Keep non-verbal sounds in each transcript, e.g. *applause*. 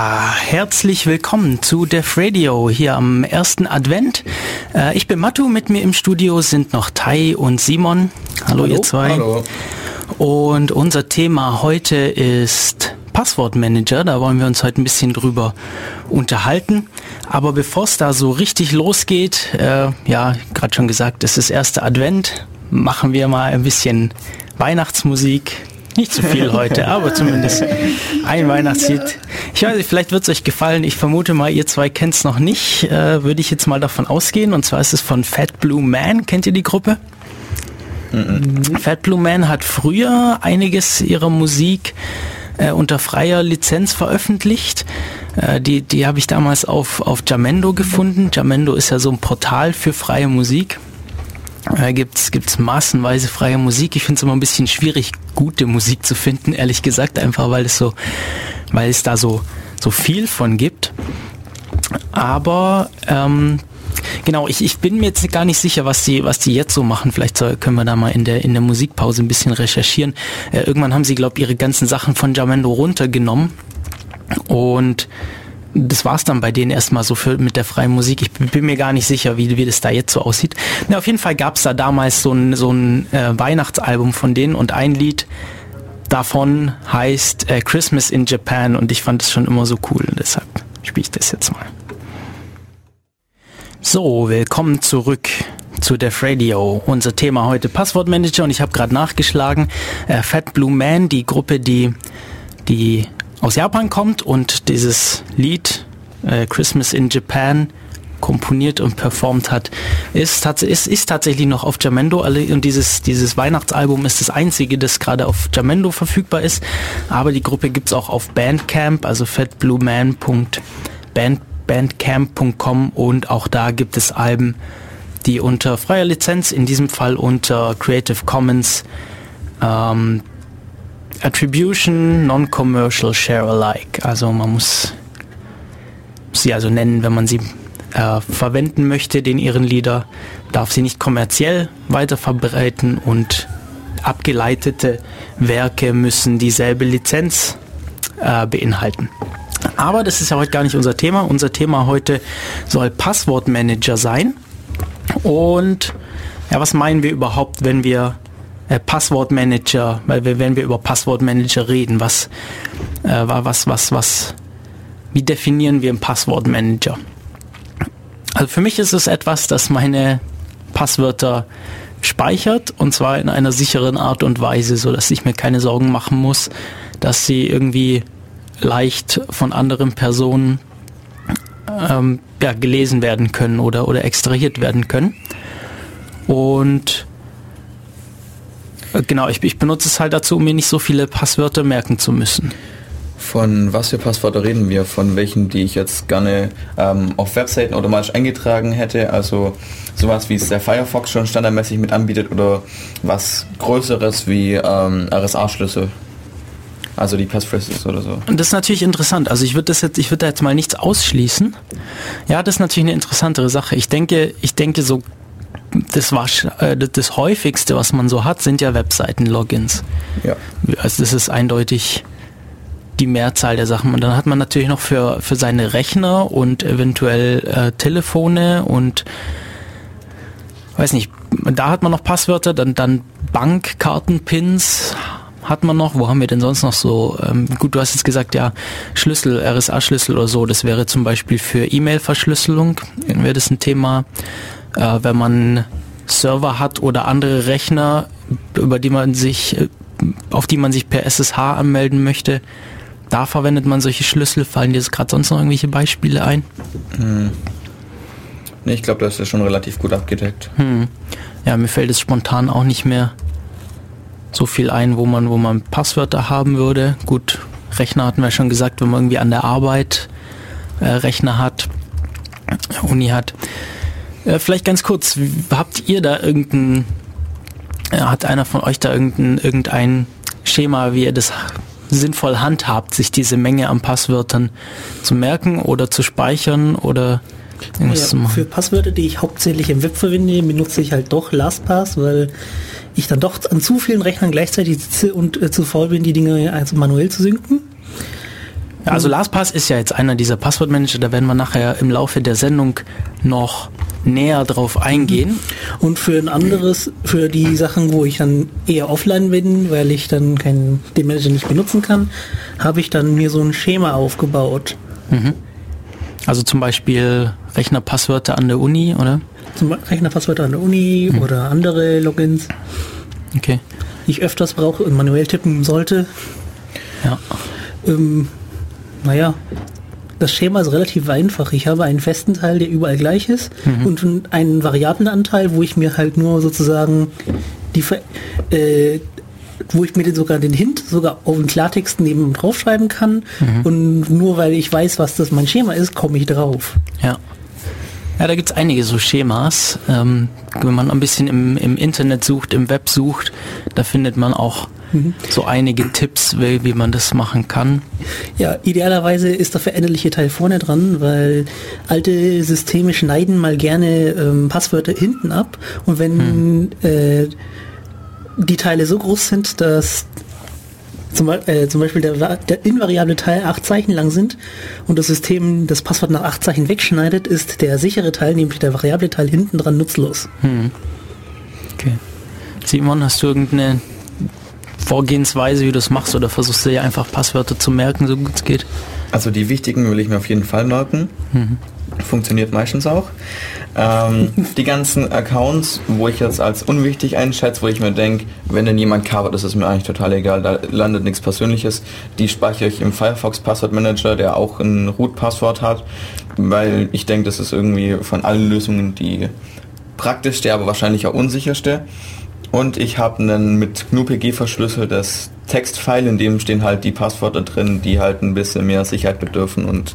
Ja, herzlich willkommen zu Def Radio hier am ersten Advent. Äh, ich bin Matu, mit mir im Studio sind noch Tai und Simon. Hallo, Hallo. ihr zwei. Hallo. Und unser Thema heute ist Passwortmanager. Da wollen wir uns heute ein bisschen drüber unterhalten. Aber bevor es da so richtig losgeht, äh, ja, gerade schon gesagt, es ist erster Advent, machen wir mal ein bisschen Weihnachtsmusik. Nicht zu viel heute, aber zumindest ein Weihnachtslied. Ich weiß nicht, vielleicht wird es euch gefallen. Ich vermute mal, ihr zwei kennt es noch nicht. Äh, Würde ich jetzt mal davon ausgehen. Und zwar ist es von Fat Blue Man. Kennt ihr die Gruppe? Mhm. Fat Blue Man hat früher einiges ihrer Musik äh, unter freier Lizenz veröffentlicht. Äh, die die habe ich damals auf, auf Jamendo gefunden. Jamendo ist ja so ein Portal für freie Musik. Da gibt's gibt's massenweise freie Musik. Ich finde es immer ein bisschen schwierig, gute Musik zu finden, ehrlich gesagt, einfach weil es so, weil es da so so viel von gibt. Aber ähm, Genau, ich, ich bin mir jetzt gar nicht sicher, was die, was die jetzt so machen. Vielleicht soll, können wir da mal in der, in der Musikpause ein bisschen recherchieren. Äh, irgendwann haben sie, glaube ich, ihre ganzen Sachen von Jamendo runtergenommen. Und das war's dann bei denen erstmal so für, mit der freien Musik. Ich bin mir gar nicht sicher, wie, wie das da jetzt so aussieht. Na, auf jeden Fall gab's da damals so ein, so ein äh, Weihnachtsalbum von denen und ein Lied davon heißt äh, Christmas in Japan und ich fand es schon immer so cool und deshalb spiele ich das jetzt mal. So, willkommen zurück zu Def Radio. Unser Thema heute Passwortmanager und ich habe gerade nachgeschlagen. Äh, Fat Blue Man, die Gruppe, die, die aus Japan kommt und dieses Lied äh, Christmas in Japan komponiert und performt hat, ist, ist, ist tatsächlich noch auf Jamendo. Und dieses, dieses Weihnachtsalbum ist das einzige, das gerade auf Jamendo verfügbar ist, aber die Gruppe gibt's auch auf Bandcamp, also fatblueman.band bandcamp.com und auch da gibt es Alben, die unter freier Lizenz, in diesem Fall unter Creative Commons ähm, Attribution Non-Commercial Share Alike. Also man muss sie also nennen, wenn man sie äh, verwenden möchte, den ihren Lieder, darf sie nicht kommerziell weiterverbreiten und abgeleitete Werke müssen dieselbe Lizenz äh, beinhalten. Aber das ist ja heute gar nicht unser Thema. Unser Thema heute soll Passwortmanager sein. Und ja, was meinen wir überhaupt, wenn wir Passwortmanager, weil wir, wenn wir über Passwortmanager reden, was, äh, was, was, was, wie definieren wir einen Passwortmanager? Also für mich ist es etwas, das meine Passwörter speichert und zwar in einer sicheren Art und Weise, so dass ich mir keine Sorgen machen muss, dass sie irgendwie leicht von anderen Personen ähm, ja, gelesen werden können oder, oder extrahiert werden können. Und äh, genau, ich, ich benutze es halt dazu, um mir nicht so viele Passwörter merken zu müssen. Von was für Passwörter reden wir? Von welchen, die ich jetzt gerne ähm, auf Webseiten automatisch eingetragen hätte? Also sowas wie es der Firefox schon standardmäßig mit anbietet oder was Größeres wie ähm, RSA-Schlüssel? Also die Passphrases oder so. Und das ist natürlich interessant. Also ich würde das jetzt, ich würde da jetzt mal nichts ausschließen. Ja, das ist natürlich eine interessantere Sache. Ich denke, ich denke so, das war äh, das häufigste, was man so hat, sind ja Webseiten-Logins. Ja. Also das ist eindeutig die Mehrzahl der Sachen. Und dann hat man natürlich noch für, für seine Rechner und eventuell äh, Telefone und weiß nicht, da hat man noch Passwörter, dann, dann Bankkartenpins hat man noch? Wo haben wir denn sonst noch so? Ähm, gut, du hast jetzt gesagt, ja, Schlüssel, RSA-Schlüssel oder so, das wäre zum Beispiel für E-Mail-Verschlüsselung, wäre das ein Thema. Äh, wenn man Server hat oder andere Rechner, über die man sich, äh, auf die man sich per SSH anmelden möchte, da verwendet man solche Schlüssel. Fallen dir jetzt gerade sonst noch irgendwelche Beispiele ein? Hm. Nee, ich glaube, das ist schon relativ gut abgedeckt. Hm. Ja, mir fällt es spontan auch nicht mehr so viel ein, wo man, wo man Passwörter haben würde. Gut, Rechner hatten wir schon gesagt, wenn man irgendwie an der Arbeit äh, Rechner hat, Uni hat. Äh, vielleicht ganz kurz, habt ihr da irgendein, äh, hat einer von euch da irgendein, irgendein Schema, wie ihr das sinnvoll handhabt, sich diese Menge an Passwörtern zu merken oder zu speichern oder irgendwas ja, zu machen? Für Passwörter, die ich hauptsächlich im Web verwende, benutze ich halt doch LastPass, weil ich dann doch an zu vielen Rechnern gleichzeitig sitze und äh, zu faul bin, die Dinge also manuell zu synken. Also LastPass ist ja jetzt einer dieser Passwortmanager, da werden wir nachher im Laufe der Sendung noch näher drauf eingehen. Und für ein anderes, für die Sachen, wo ich dann eher offline bin, weil ich dann keinen, den Manager nicht benutzen kann, habe ich dann mir so ein Schema aufgebaut. Mhm. Also zum Beispiel Rechnerpasswörter an der Uni, oder? Zum Rechnerpasswörter an der Uni mhm. oder andere Logins. Okay. Die ich öfters brauche und manuell tippen sollte. Ja. Ähm, naja, das Schema ist relativ einfach. Ich habe einen festen Teil, der überall gleich ist mhm. und einen variablen Anteil, wo ich mir halt nur sozusagen die äh, wo ich mir den sogar den Hint sogar auf den Klartext neben drauf schreiben kann mhm. und nur weil ich weiß, was das mein Schema ist, komme ich drauf. Ja. Ja, da gibt es einige so Schemas. Ähm, wenn man ein bisschen im, im Internet sucht, im Web sucht, da findet man auch mhm. so einige Tipps, wie, wie man das machen kann. Ja, idealerweise ist der veränderliche Teil vorne dran, weil alte Systeme schneiden mal gerne ähm, Passwörter hinten ab und wenn mhm. äh, die Teile so groß sind, dass zum, äh, zum Beispiel der, der, invariable Teil acht Zeichen lang sind und das System das Passwort nach acht Zeichen wegschneidet, ist der sichere Teil, nämlich der variable Teil hinten dran nutzlos. Hm. Okay. Simon, hast du irgendeine Vorgehensweise, wie du es machst, oder versuchst du dir einfach Passwörter zu merken, so gut es geht? Also die wichtigen will ich mir auf jeden Fall merken. Mhm. Funktioniert meistens auch. Ähm, *laughs* die ganzen Accounts, wo ich jetzt als unwichtig einschätze, wo ich mir denke, wenn denn jemand covert, ist es mir eigentlich total egal, da landet nichts Persönliches. Die speichere ich im Firefox Passwort Manager, der auch ein Root-Passwort hat, weil ich denke, das ist irgendwie von allen Lösungen die praktischste, aber wahrscheinlich auch unsicherste. Und ich habe einen mit GNU-PG verschlüsseltes Textfile, in dem stehen halt die Passwörter drin, die halt ein bisschen mehr Sicherheit bedürfen und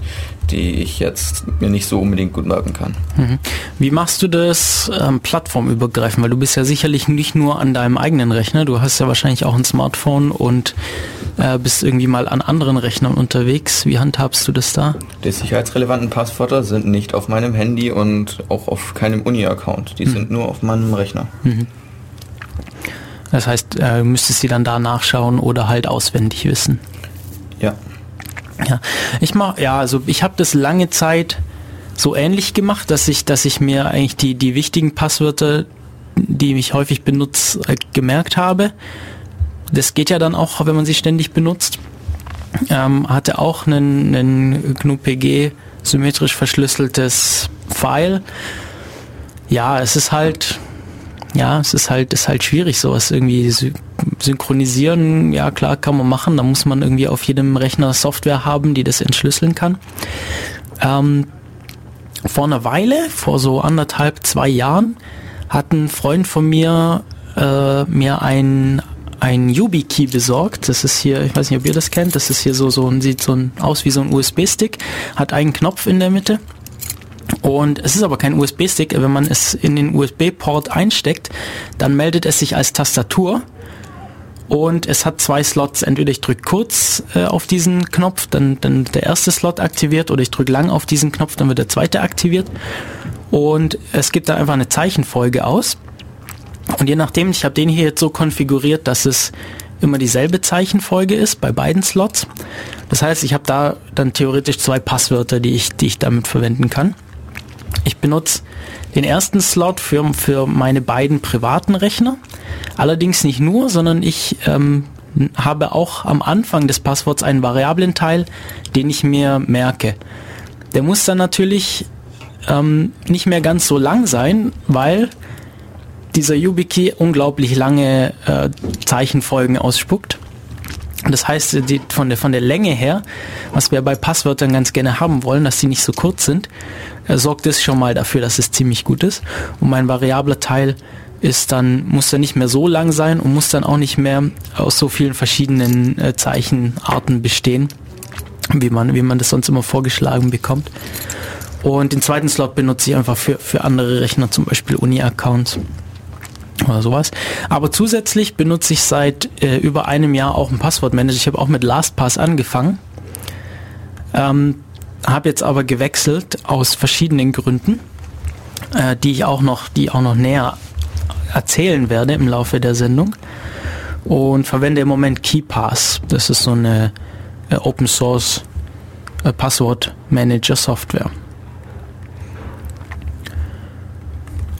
die ich jetzt mir nicht so unbedingt gut merken kann. Mhm. Wie machst du das ähm, plattformübergreifend? Weil du bist ja sicherlich nicht nur an deinem eigenen Rechner, du hast ja wahrscheinlich auch ein Smartphone und äh, bist irgendwie mal an anderen Rechnern unterwegs. Wie handhabst du das da? Die sicherheitsrelevanten Passwörter sind nicht auf meinem Handy und auch auf keinem Uni-Account. Die mhm. sind nur auf meinem Rechner. Mhm. Das heißt, äh, müsstest sie dann da nachschauen oder halt auswendig wissen. Ja. Ja, ich mach, ja, also ich habe das lange Zeit so ähnlich gemacht, dass ich, dass ich mir eigentlich die, die wichtigen Passwörter, die ich häufig benutze, äh, gemerkt habe. Das geht ja dann auch, wenn man sie ständig benutzt. Ähm, hatte auch einen, einen GNU-PG symmetrisch verschlüsseltes File. Ja, es ist halt, ja, es ist halt, ist halt schwierig, sowas irgendwie synchronisieren. Ja, klar, kann man machen. Da muss man irgendwie auf jedem Rechner Software haben, die das entschlüsseln kann. Ähm, vor einer Weile, vor so anderthalb, zwei Jahren, hat ein Freund von mir äh, mir ein ein YubiKey besorgt. Das ist hier, ich weiß nicht, ob ihr das kennt. Das ist hier so so sieht so ein, aus wie so ein USB-Stick, hat einen Knopf in der Mitte und es ist aber kein USB-Stick. Wenn man es in den USB-Port einsteckt, dann meldet es sich als Tastatur. Und es hat zwei Slots. Entweder ich drücke kurz äh, auf diesen Knopf, dann, dann der erste Slot aktiviert, oder ich drücke lang auf diesen Knopf, dann wird der zweite aktiviert. Und es gibt da einfach eine Zeichenfolge aus. Und je nachdem, ich habe den hier jetzt so konfiguriert, dass es immer dieselbe Zeichenfolge ist bei beiden Slots. Das heißt, ich habe da dann theoretisch zwei Passwörter, die ich, die ich damit verwenden kann. Ich benutze den ersten Slot für, für meine beiden privaten Rechner. Allerdings nicht nur, sondern ich ähm, habe auch am Anfang des Passworts einen variablen Teil, den ich mir merke. Der muss dann natürlich ähm, nicht mehr ganz so lang sein, weil dieser YubiKey unglaublich lange äh, Zeichenfolgen ausspuckt. Das heißt, die, von, der, von der Länge her, was wir bei Passwörtern ganz gerne haben wollen, dass sie nicht so kurz sind, äh, sorgt es schon mal dafür, dass es ziemlich gut ist. Und mein variabler Teil ist dann, muss dann nicht mehr so lang sein und muss dann auch nicht mehr aus so vielen verschiedenen äh, Zeichenarten bestehen, wie man, wie man das sonst immer vorgeschlagen bekommt. Und den zweiten Slot benutze ich einfach für, für andere Rechner, zum Beispiel Uni-Accounts oder sowas. Aber zusätzlich benutze ich seit äh, über einem Jahr auch einen Passwortmanager. Ich habe auch mit LastPass angefangen. Ähm, habe jetzt aber gewechselt aus verschiedenen Gründen, äh, die ich auch noch, die auch noch näher erzählen werde im Laufe der Sendung. Und verwende im Moment KeyPass. Das ist so eine äh, Open Source äh, Passwortmanager Software.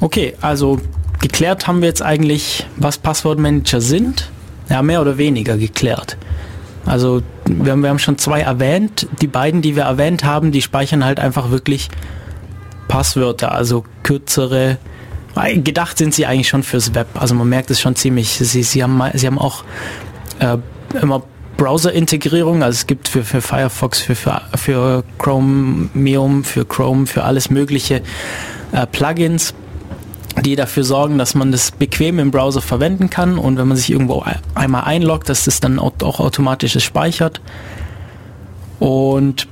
Okay, also geklärt haben wir jetzt eigentlich, was Passwortmanager sind. Ja, mehr oder weniger geklärt. Also wir haben, wir haben schon zwei erwähnt. Die beiden, die wir erwähnt haben, die speichern halt einfach wirklich Passwörter, also kürzere. Gedacht sind sie eigentlich schon fürs Web. Also man merkt es schon ziemlich. Sie, sie, haben, sie haben auch äh, immer Browser-Integrierung. Also es gibt für, für Firefox, für, für, für Chromium, für Chrome, für alles mögliche äh, Plugins die dafür sorgen, dass man das bequem im Browser verwenden kann und wenn man sich irgendwo einmal einloggt, dass das dann auch automatisch speichert. Und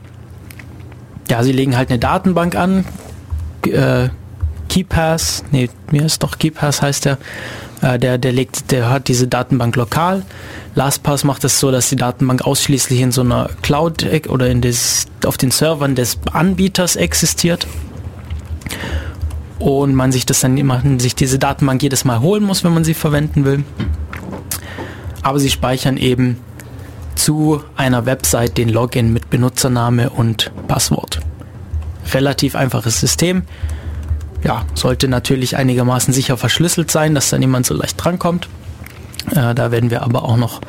ja, sie legen halt eine Datenbank an. Äh, KeyPass, nee, mir ist doch KeyPass heißt der. Äh, der, der legt, der hat diese Datenbank lokal. LastPass macht es das so, dass die Datenbank ausschließlich in so einer Cloud oder in des, auf den Servern des Anbieters existiert und man sich das dann immer, sich diese Datenbank jedes Mal holen muss, wenn man sie verwenden will. Aber sie speichern eben zu einer Website den Login mit Benutzername und Passwort. Relativ einfaches System. Ja, sollte natürlich einigermaßen sicher verschlüsselt sein, dass da niemand so leicht drankommt. Äh, da werden wir aber auch noch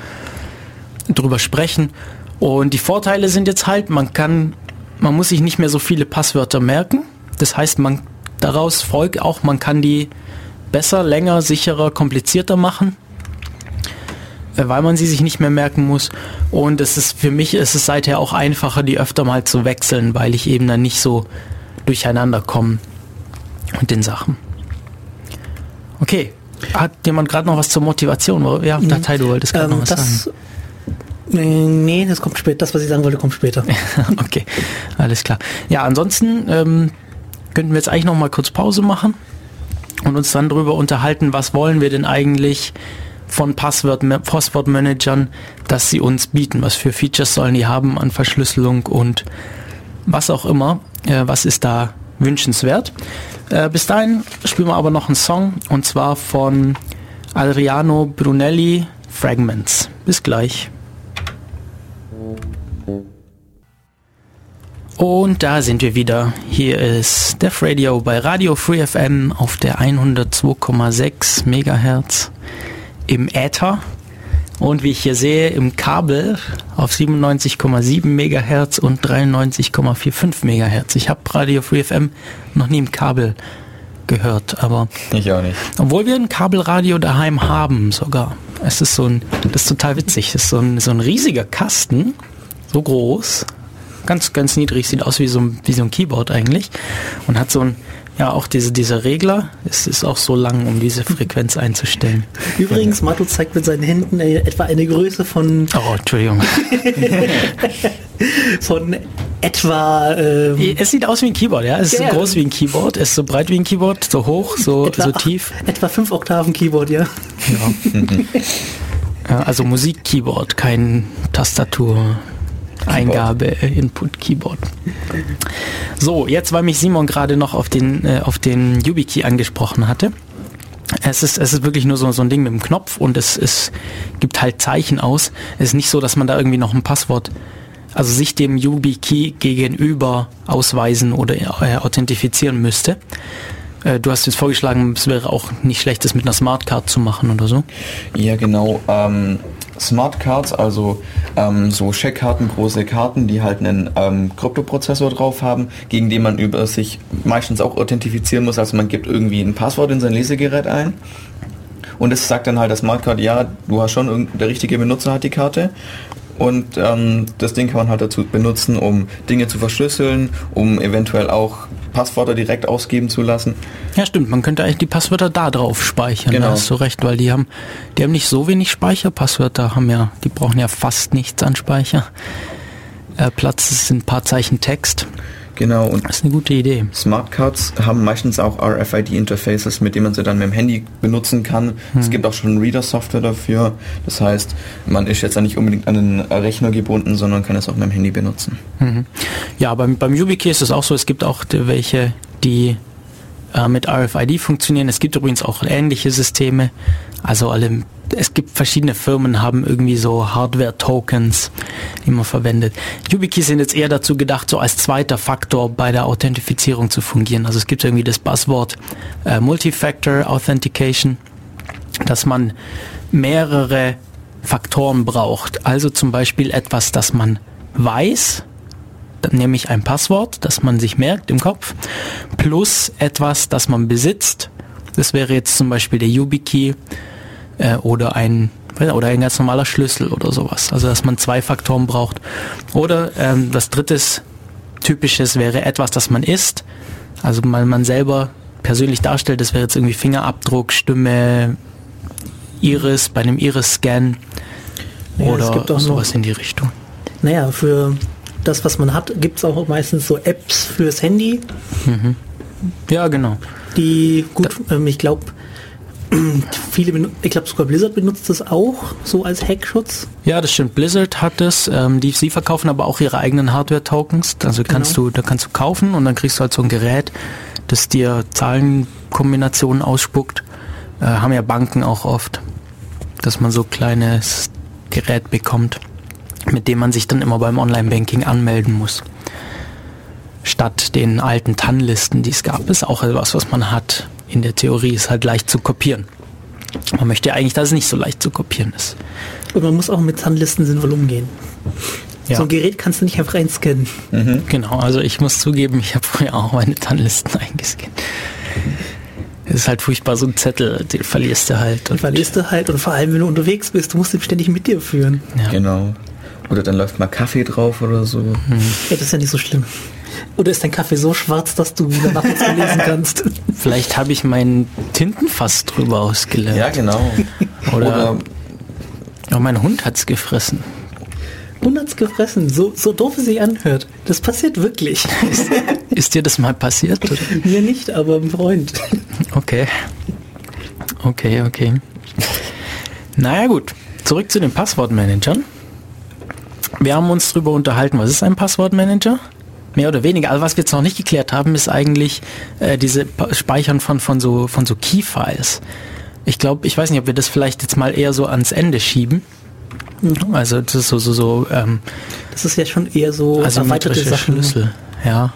drüber sprechen. Und die Vorteile sind jetzt halt, man kann, man muss sich nicht mehr so viele Passwörter merken. Das heißt, man Daraus folgt auch, man kann die besser, länger, sicherer, komplizierter machen, äh, weil man sie sich nicht mehr merken muss. Und es ist für mich ist es seither auch einfacher, die öfter mal zu wechseln, weil ich eben dann nicht so durcheinander komme mit den Sachen. Okay. Hat jemand gerade noch was zur Motivation? Ja, mhm. Datei, du wolltest gerade ähm, noch was das, sagen. Nee, das kommt später. Das, was ich sagen wollte, kommt später. *laughs* okay, alles klar. Ja, ansonsten ähm, könnten wir jetzt eigentlich noch mal kurz Pause machen und uns dann darüber unterhalten, was wollen wir denn eigentlich von Passwortmanagern, dass sie uns bieten, was für Features sollen die haben an Verschlüsselung und was auch immer, äh, was ist da wünschenswert. Äh, bis dahin spielen wir aber noch einen Song und zwar von Adriano Brunelli Fragments. Bis gleich. Und da sind wir wieder. Hier ist Def Radio bei Radio Free FM auf der 102,6 Megahertz im Äther. Und wie ich hier sehe, im Kabel auf 97,7 Megahertz und 93,45 Megahertz. Ich habe Radio Free FM noch nie im Kabel gehört, aber ich auch nicht. Obwohl wir ein Kabelradio daheim haben sogar. Es ist so ein, das ist total witzig. Es ist so ein, so ein riesiger Kasten, so groß, ganz, ganz niedrig, sieht aus wie so, ein, wie so ein Keyboard eigentlich und hat so ein, ja, auch diese, dieser Regler, es ist auch so lang, um diese Frequenz einzustellen. Übrigens, Mato zeigt mit seinen Händen etwa eine Größe von... Oh, Entschuldigung. *laughs* von etwa... Ähm, es sieht aus wie ein Keyboard, ja. Es ist ja, so groß wie ein Keyboard, es ist so breit wie ein Keyboard, so hoch, so, etwa, so tief. Etwa fünf Oktaven Keyboard, ja. Ja. *laughs* also Musik-Keyboard, kein Tastatur. Eingabe, äh, Input, Keyboard. So, jetzt, weil mich Simon gerade noch auf den, äh, auf den YubiKey angesprochen hatte. Es ist, es ist wirklich nur so, so ein Ding mit dem Knopf und es, es gibt halt Zeichen aus. Es ist nicht so, dass man da irgendwie noch ein Passwort, also sich dem YubiKey gegenüber ausweisen oder äh, authentifizieren müsste. Äh, du hast jetzt vorgeschlagen, es wäre auch nicht schlecht, das mit einer Smartcard zu machen oder so. Ja, genau. Ähm, Smart Cards, also ähm, so Scheckkarten, große Karten, die halt einen ähm, Kryptoprozessor drauf haben, gegen den man über sich meistens auch authentifizieren muss. Also man gibt irgendwie ein Passwort in sein Lesegerät ein und es sagt dann halt das Smartcard, ja, du hast schon, der richtige Benutzer hat die Karte und ähm, das Ding kann man halt dazu benutzen, um Dinge zu verschlüsseln, um eventuell auch Passwörter direkt ausgeben zu lassen. Ja, stimmt. Man könnte eigentlich die Passwörter da drauf speichern. Genau. Da hast du recht, weil die haben, die haben nicht so wenig Speicher. Passwörter haben ja, die brauchen ja fast nichts an Speicher. Äh, Platz sind ein paar Zeichen Text. Genau. Und das ist eine gute Idee. Smartcards haben meistens auch RFID-Interfaces, mit denen man sie dann mit dem Handy benutzen kann. Hm. Es gibt auch schon Reader-Software dafür. Das heißt, man ist jetzt nicht unbedingt an den Rechner gebunden, sondern kann es auch mit dem Handy benutzen. Mhm. Ja, beim, beim YubiKey ist es auch so, es gibt auch welche, die äh, mit RFID funktionieren. Es gibt übrigens auch ähnliche Systeme. Also alle, es gibt verschiedene Firmen, haben irgendwie so Hardware-Tokens, die man verwendet. YubiKeys sind jetzt eher dazu gedacht, so als zweiter Faktor bei der Authentifizierung zu fungieren. Also es gibt irgendwie das Buzzword äh, Multifactor Authentication, dass man mehrere Faktoren braucht. Also zum Beispiel etwas, das man weiß, nämlich ein Passwort, das man sich merkt im Kopf, plus etwas, das man besitzt. Das wäre jetzt zum Beispiel der YubiKey äh, oder ein oder ein ganz normaler Schlüssel oder sowas. Also dass man zwei Faktoren braucht. Oder ähm, das drittes typisches wäre etwas, das man isst. Also mal man selber persönlich darstellt, das wäre jetzt irgendwie Fingerabdruck, Stimme, Iris, bei einem Iris-Scan ja, oder sowas in die Richtung. Naja, für das, was man hat, gibt es auch meistens so Apps fürs Handy. Mhm. Ja, genau. Die, gut, ähm, ich glaube, *clears throat* viele, ich glaube sogar Blizzard benutzt das auch so als Hackschutz. Ja, das stimmt. Blizzard hat das. Ähm, die, sie verkaufen aber auch ihre eigenen Hardware-Tokens. Also genau. kannst du, da kannst du kaufen und dann kriegst du halt so ein Gerät, das dir Zahlenkombinationen ausspuckt. Äh, haben ja Banken auch oft, dass man so kleines Gerät bekommt mit dem man sich dann immer beim Online-Banking anmelden muss. Statt den alten TAN-Listen, die es gab, ist auch etwas, was man hat. In der Theorie ist halt leicht zu kopieren. Man möchte ja eigentlich, dass es nicht so leicht zu kopieren ist. Und man muss auch mit TAN-Listen sinnvoll umgehen. Ja. So ein Gerät kannst du nicht einfach einscannen. Mhm. Genau, also ich muss zugeben, ich habe früher auch meine TAN-Listen *laughs* eingescannt. Es ist halt furchtbar, so ein Zettel, den verlierst du halt. Und verlierst du halt und vor allem, wenn du unterwegs bist, du musst ihn ständig mit dir führen. Ja. Genau. Oder dann läuft mal Kaffee drauf oder so. Hm. Ja, das ist ja nicht so schlimm. Oder ist dein Kaffee so schwarz, dass du wieder nachts lesen kannst? *laughs* Vielleicht habe ich meinen Tintenfass drüber ausgelernt. Ja, genau. Oder, Oder mein Hund hat's gefressen. Hund hat's gefressen, so, so doof es sich anhört. Das passiert wirklich. Ist, *laughs* ist dir das mal passiert? Oder? Mir nicht, aber ein Freund. Okay. Okay, okay. Naja gut, zurück zu den Passwortmanagern. Wir haben uns darüber unterhalten, was ist ein Passwortmanager? Mehr oder weniger. Also was wir jetzt noch nicht geklärt haben, ist eigentlich äh, diese Speichern von, von so, von so Key-Files. Ich glaube, ich weiß nicht, ob wir das vielleicht jetzt mal eher so ans Ende schieben. Mhm. Also das ist so, so, so ähm, Das ist ja schon eher so also erweiterte Sachen. Schlüssel, ja.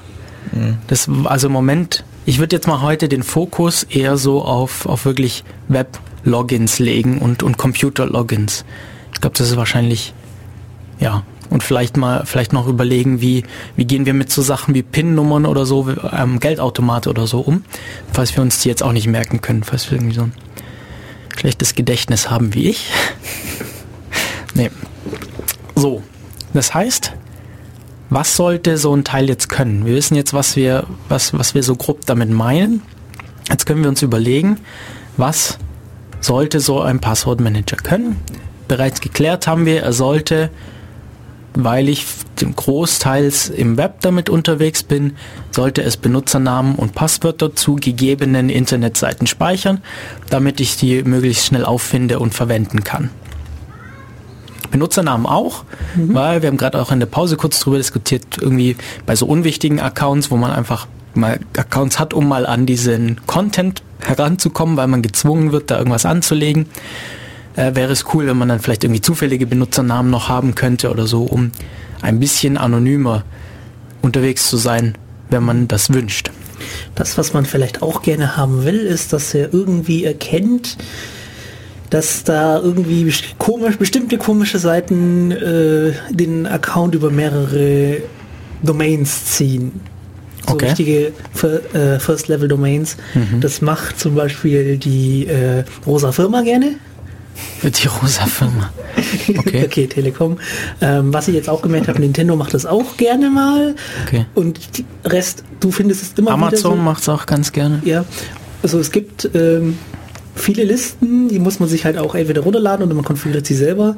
Mhm. Das, also im Moment, ich würde jetzt mal heute den Fokus eher so auf, auf wirklich Web-Logins legen und, und Computer-Logins. Ich glaube, das ist wahrscheinlich ja, und vielleicht mal, vielleicht noch überlegen, wie, wie gehen wir mit so Sachen wie PIN-Nummern oder so, ähm, Geldautomate oder so um, falls wir uns die jetzt auch nicht merken können, falls wir irgendwie so ein schlechtes Gedächtnis haben wie ich. *laughs* nee. So. Das heißt, was sollte so ein Teil jetzt können? Wir wissen jetzt, was wir, was, was wir so grob damit meinen. Jetzt können wir uns überlegen, was sollte so ein Passwortmanager können? Bereits geklärt haben wir, er sollte weil ich großteils im Web damit unterwegs bin, sollte es Benutzernamen und Passwörter zu gegebenen Internetseiten speichern, damit ich die möglichst schnell auffinde und verwenden kann. Benutzernamen auch, mhm. weil wir haben gerade auch in der Pause kurz darüber diskutiert, irgendwie bei so unwichtigen Accounts, wo man einfach mal Accounts hat, um mal an diesen Content heranzukommen, weil man gezwungen wird, da irgendwas anzulegen äh, wäre es cool, wenn man dann vielleicht irgendwie zufällige Benutzernamen noch haben könnte oder so, um ein bisschen anonymer unterwegs zu sein, wenn man das wünscht. Das, was man vielleicht auch gerne haben will, ist, dass er irgendwie erkennt, dass da irgendwie komisch, bestimmte komische Seiten äh, den Account über mehrere Domains ziehen. So okay. richtige äh, First-Level-Domains. Mhm. Das macht zum Beispiel die äh, Rosa Firma gerne. Die rosa Firma. Okay. *laughs* okay, Telekom. Ähm, was ich jetzt auch gemerkt habe, Nintendo macht das auch gerne mal. Okay. Und Rest, du findest es immer Amazon so, macht es auch ganz gerne. Ja. Also es gibt ähm, viele Listen, die muss man sich halt auch entweder runterladen oder man konfiguriert sie selber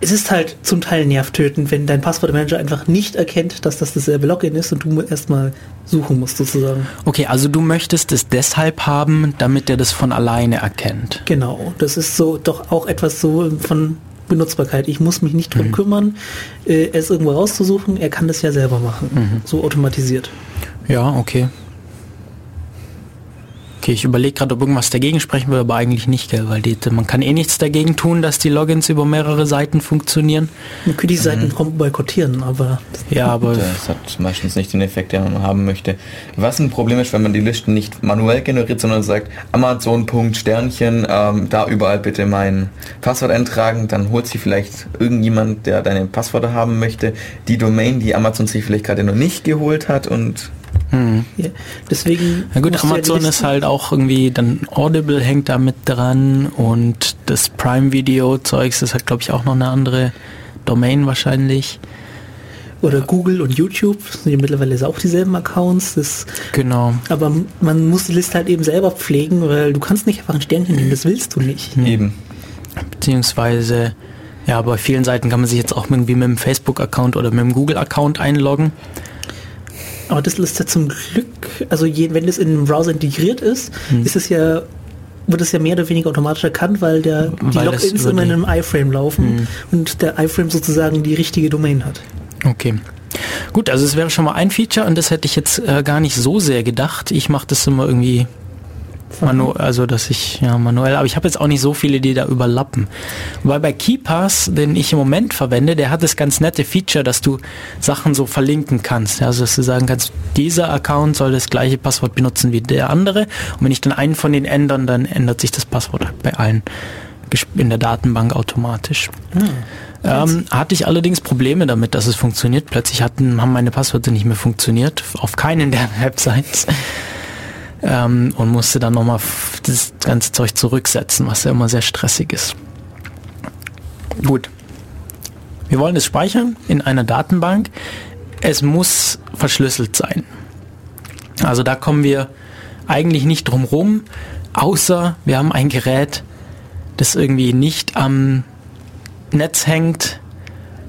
es ist halt zum Teil nervtötend, wenn dein Passwortmanager einfach nicht erkennt, dass das dasselbe Login ist und du erstmal suchen musst sozusagen. Okay, also du möchtest es deshalb haben, damit er das von alleine erkennt. Genau, das ist so doch auch etwas so von Benutzbarkeit. Ich muss mich nicht drum mhm. kümmern, äh, es irgendwo rauszusuchen. Er kann das ja selber machen, mhm. so automatisiert. Ja, okay. Okay, ich überlege gerade, ob irgendwas dagegen sprechen würde, aber eigentlich nicht, gell? weil die, man kann eh nichts dagegen tun, dass die Logins über mehrere Seiten funktionieren. Man könnte die Seiten mhm. boykottieren, aber... Ja, aber... Das hat meistens nicht den Effekt, den man haben möchte. Was ein Problem ist, wenn man die Listen nicht manuell generiert, sondern sagt, Amazon. Sternchen, ähm, da überall bitte mein Passwort eintragen, dann holt sich vielleicht irgendjemand, der deine Passwörter haben möchte, die Domain, die Amazon sich vielleicht gerade noch nicht geholt hat und hm. Ja, deswegen. Na gut, Amazon ist halt auch irgendwie, dann Audible hängt da mit dran und das Prime Video Zeugs ist halt, glaube ich, auch noch eine andere Domain wahrscheinlich. Oder Google und YouTube sind ja mittlerweile auch dieselben Accounts. Das, genau. Aber man muss die Liste halt eben selber pflegen, weil du kannst nicht einfach ein Sternchen nehmen, das willst du nicht. Eben. Beziehungsweise, ja, bei vielen Seiten kann man sich jetzt auch irgendwie mit dem Facebook-Account oder mit dem Google-Account einloggen. Aber das ist ja zum Glück, also je, wenn das in einem Browser integriert ist, hm. ist es ja wird es ja mehr oder weniger automatisch erkannt, weil der die Logins immer in einem iFrame laufen hm. und der iFrame sozusagen die richtige Domain hat. Okay. Gut, also es wäre schon mal ein Feature und das hätte ich jetzt äh, gar nicht so sehr gedacht. Ich mache das immer irgendwie Manu also dass ich ja manuell, aber ich habe jetzt auch nicht so viele, die da überlappen. Weil bei KeyPass, den ich im Moment verwende, der hat das ganz nette Feature, dass du Sachen so verlinken kannst. Also dass du sagen kannst, dieser Account soll das gleiche Passwort benutzen wie der andere. Und wenn ich dann einen von den ändern, dann ändert sich das Passwort bei allen in der Datenbank automatisch. Hm. Ähm, hatte ich allerdings Probleme damit, dass es funktioniert. Plötzlich hatten, haben meine Passwörter nicht mehr funktioniert, auf keinen der *laughs* Websites ähm, und musste dann nochmal das ganze Zeug zurücksetzen, was ja immer sehr stressig ist. Gut. Wir wollen es speichern in einer Datenbank. Es muss verschlüsselt sein. Also da kommen wir eigentlich nicht drum rum, außer wir haben ein Gerät, das irgendwie nicht am Netz hängt,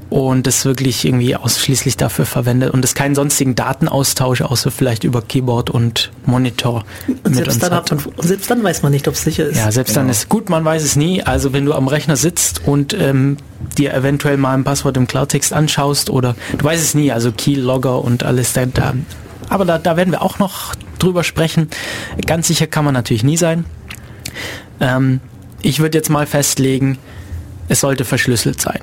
und das wirklich irgendwie ausschließlich dafür verwendet und es keinen sonstigen Datenaustausch außer vielleicht über Keyboard und Monitor und selbst, dann hat man, selbst dann weiß man nicht, ob es sicher ist. Ja, selbst genau. dann ist gut, man weiß es nie. Also wenn du am Rechner sitzt und ähm, dir eventuell mal ein Passwort im Klartext anschaust oder du weißt es nie, also Keylogger und alles da, da aber da, da werden wir auch noch drüber sprechen. Ganz sicher kann man natürlich nie sein. Ähm, ich würde jetzt mal festlegen, es sollte verschlüsselt sein.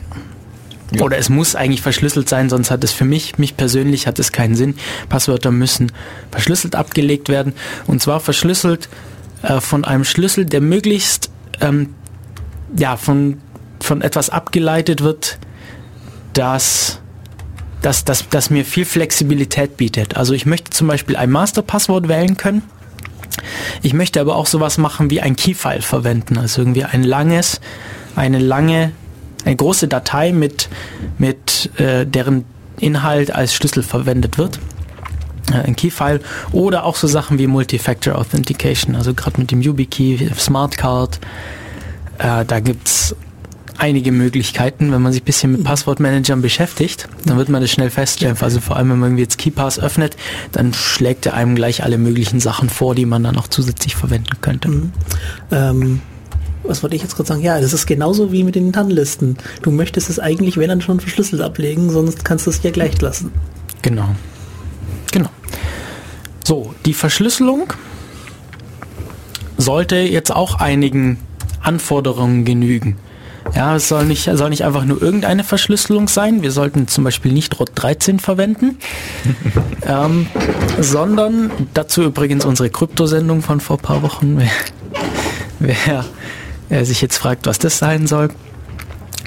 Ja. Oder es muss eigentlich verschlüsselt sein, sonst hat es für mich, mich persönlich hat es keinen Sinn. Passwörter müssen verschlüsselt abgelegt werden. Und zwar verschlüsselt äh, von einem Schlüssel, der möglichst ähm, ja, von, von etwas abgeleitet wird, das, das, das, das mir viel Flexibilität bietet. Also ich möchte zum Beispiel ein Masterpasswort wählen können. Ich möchte aber auch sowas machen wie ein Keyfile verwenden, also irgendwie ein langes, eine lange eine große Datei mit, mit äh, deren Inhalt als Schlüssel verwendet wird. Äh, ein Keyfile oder auch so Sachen wie Multi-Factor Authentication, also gerade mit dem YubiKey, Smart Card. Äh, da gibt's einige Möglichkeiten, wenn man sich ein bisschen mit Passwortmanagern beschäftigt, dann wird man das schnell feststellen. Also vor allem, wenn man jetzt KeyPass öffnet, dann schlägt er einem gleich alle möglichen Sachen vor, die man dann auch zusätzlich verwenden könnte. Mhm. Ähm, was wollte ich jetzt gerade sagen? Ja, das ist genauso wie mit den TAN-Listen. Du möchtest es eigentlich, wenn dann schon verschlüsselt ablegen, sonst kannst du es ja gleich lassen. Genau. Genau. So, die Verschlüsselung sollte jetzt auch einigen Anforderungen genügen. Ja, es soll nicht, soll nicht einfach nur irgendeine Verschlüsselung sein. Wir sollten zum Beispiel nicht ROT 13 verwenden, *laughs* ähm, sondern dazu übrigens unsere Kryptosendung von vor ein paar Wochen. *laughs* Wer, wer er sich jetzt fragt, was das sein soll.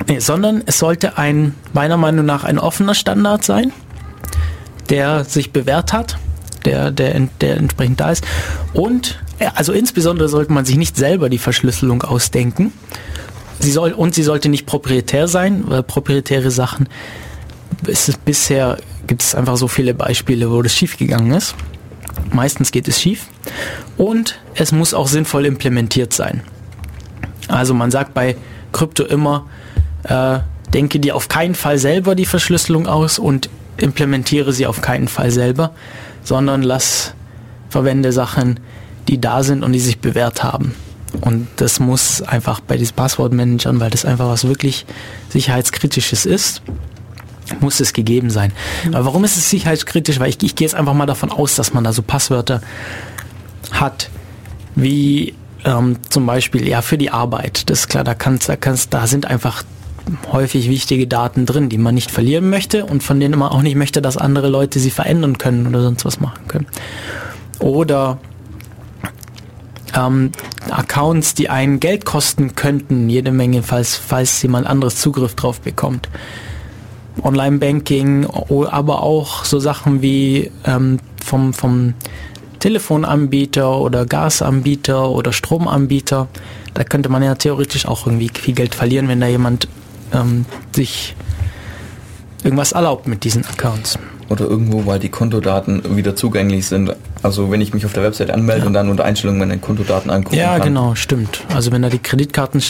Nee, sondern es sollte ein, meiner Meinung nach, ein offener Standard sein, der sich bewährt hat, der, der, der entsprechend da ist. Und, also insbesondere sollte man sich nicht selber die Verschlüsselung ausdenken. Sie soll, und sie sollte nicht proprietär sein, weil proprietäre Sachen, ist bisher gibt es einfach so viele Beispiele, wo das schiefgegangen ist. Meistens geht es schief. Und es muss auch sinnvoll implementiert sein. Also man sagt bei Krypto immer, äh, denke dir auf keinen Fall selber die Verschlüsselung aus und implementiere sie auf keinen Fall selber, sondern lass, verwende Sachen, die da sind und die sich bewährt haben. Und das muss einfach bei diesen Passwortmanagern, weil das einfach was wirklich sicherheitskritisches ist, muss es gegeben sein. Mhm. Aber warum ist es sicherheitskritisch? Weil ich, ich gehe jetzt einfach mal davon aus, dass man da so Passwörter hat, wie ähm, zum Beispiel ja für die Arbeit. Das ist klar, da kannst, da kannst, da sind einfach häufig wichtige Daten drin, die man nicht verlieren möchte und von denen man auch nicht möchte, dass andere Leute sie verändern können oder sonst was machen können. Oder ähm, Accounts, die einen Geld kosten könnten, jede Menge, falls, falls jemand anderes Zugriff drauf bekommt. Online-Banking, aber auch so Sachen wie ähm, vom, vom Telefonanbieter oder Gasanbieter oder Stromanbieter. Da könnte man ja theoretisch auch irgendwie viel Geld verlieren, wenn da jemand ähm, sich irgendwas erlaubt mit diesen Accounts. Oder irgendwo, weil die Kontodaten wieder zugänglich sind. Also wenn ich mich auf der Website anmelde ja. und dann unter Einstellungen meine Kontodaten angucken ja, kann. Ja, genau, stimmt. Also wenn da die Kreditkarten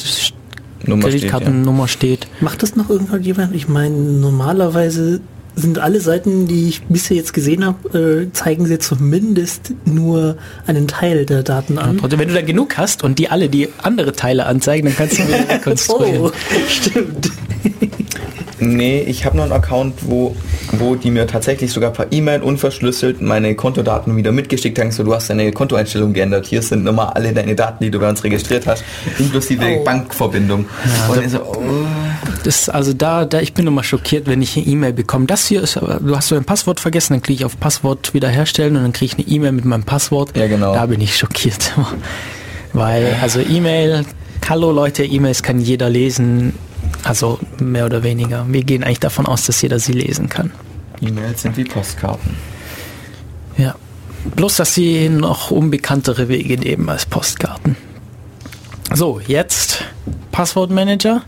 Nummer Kreditkartennummer steht, ja. steht. Macht das noch irgendjemand? Ich meine, normalerweise sind alle Seiten, die ich bisher jetzt gesehen habe, äh, zeigen sie zumindest nur einen Teil der Daten an. Ja, wenn du da genug hast und die alle die andere Teile anzeigen, dann kannst du *laughs* wieder rekonstruieren. oh, stimmt. Nee, ich habe noch einen Account, wo, wo die mir tatsächlich sogar per E-Mail unverschlüsselt meine Kontodaten wieder mitgeschickt haben. So, du hast deine Kontoeinstellung geändert. Hier sind nochmal alle deine Daten, die du bei uns registriert hast, inklusive oh. Bankverbindung. Ja, und so, oh. das, also da, da, ich bin immer schockiert, wenn ich eine E-Mail bekomme. Das hier ist, du hast so ein Passwort vergessen, dann klicke ich auf Passwort wiederherstellen und dann kriege ich eine E-Mail mit meinem Passwort. Ja, genau. Da bin ich schockiert. *laughs* Weil, also E-Mail, hallo Leute, E-Mails kann jeder lesen also mehr oder weniger. Wir gehen eigentlich davon aus, dass jeder sie lesen kann. E-Mails sind wie Postkarten. Ja. Bloß, dass sie noch unbekanntere Wege nehmen als Postkarten. So, jetzt Passwortmanager.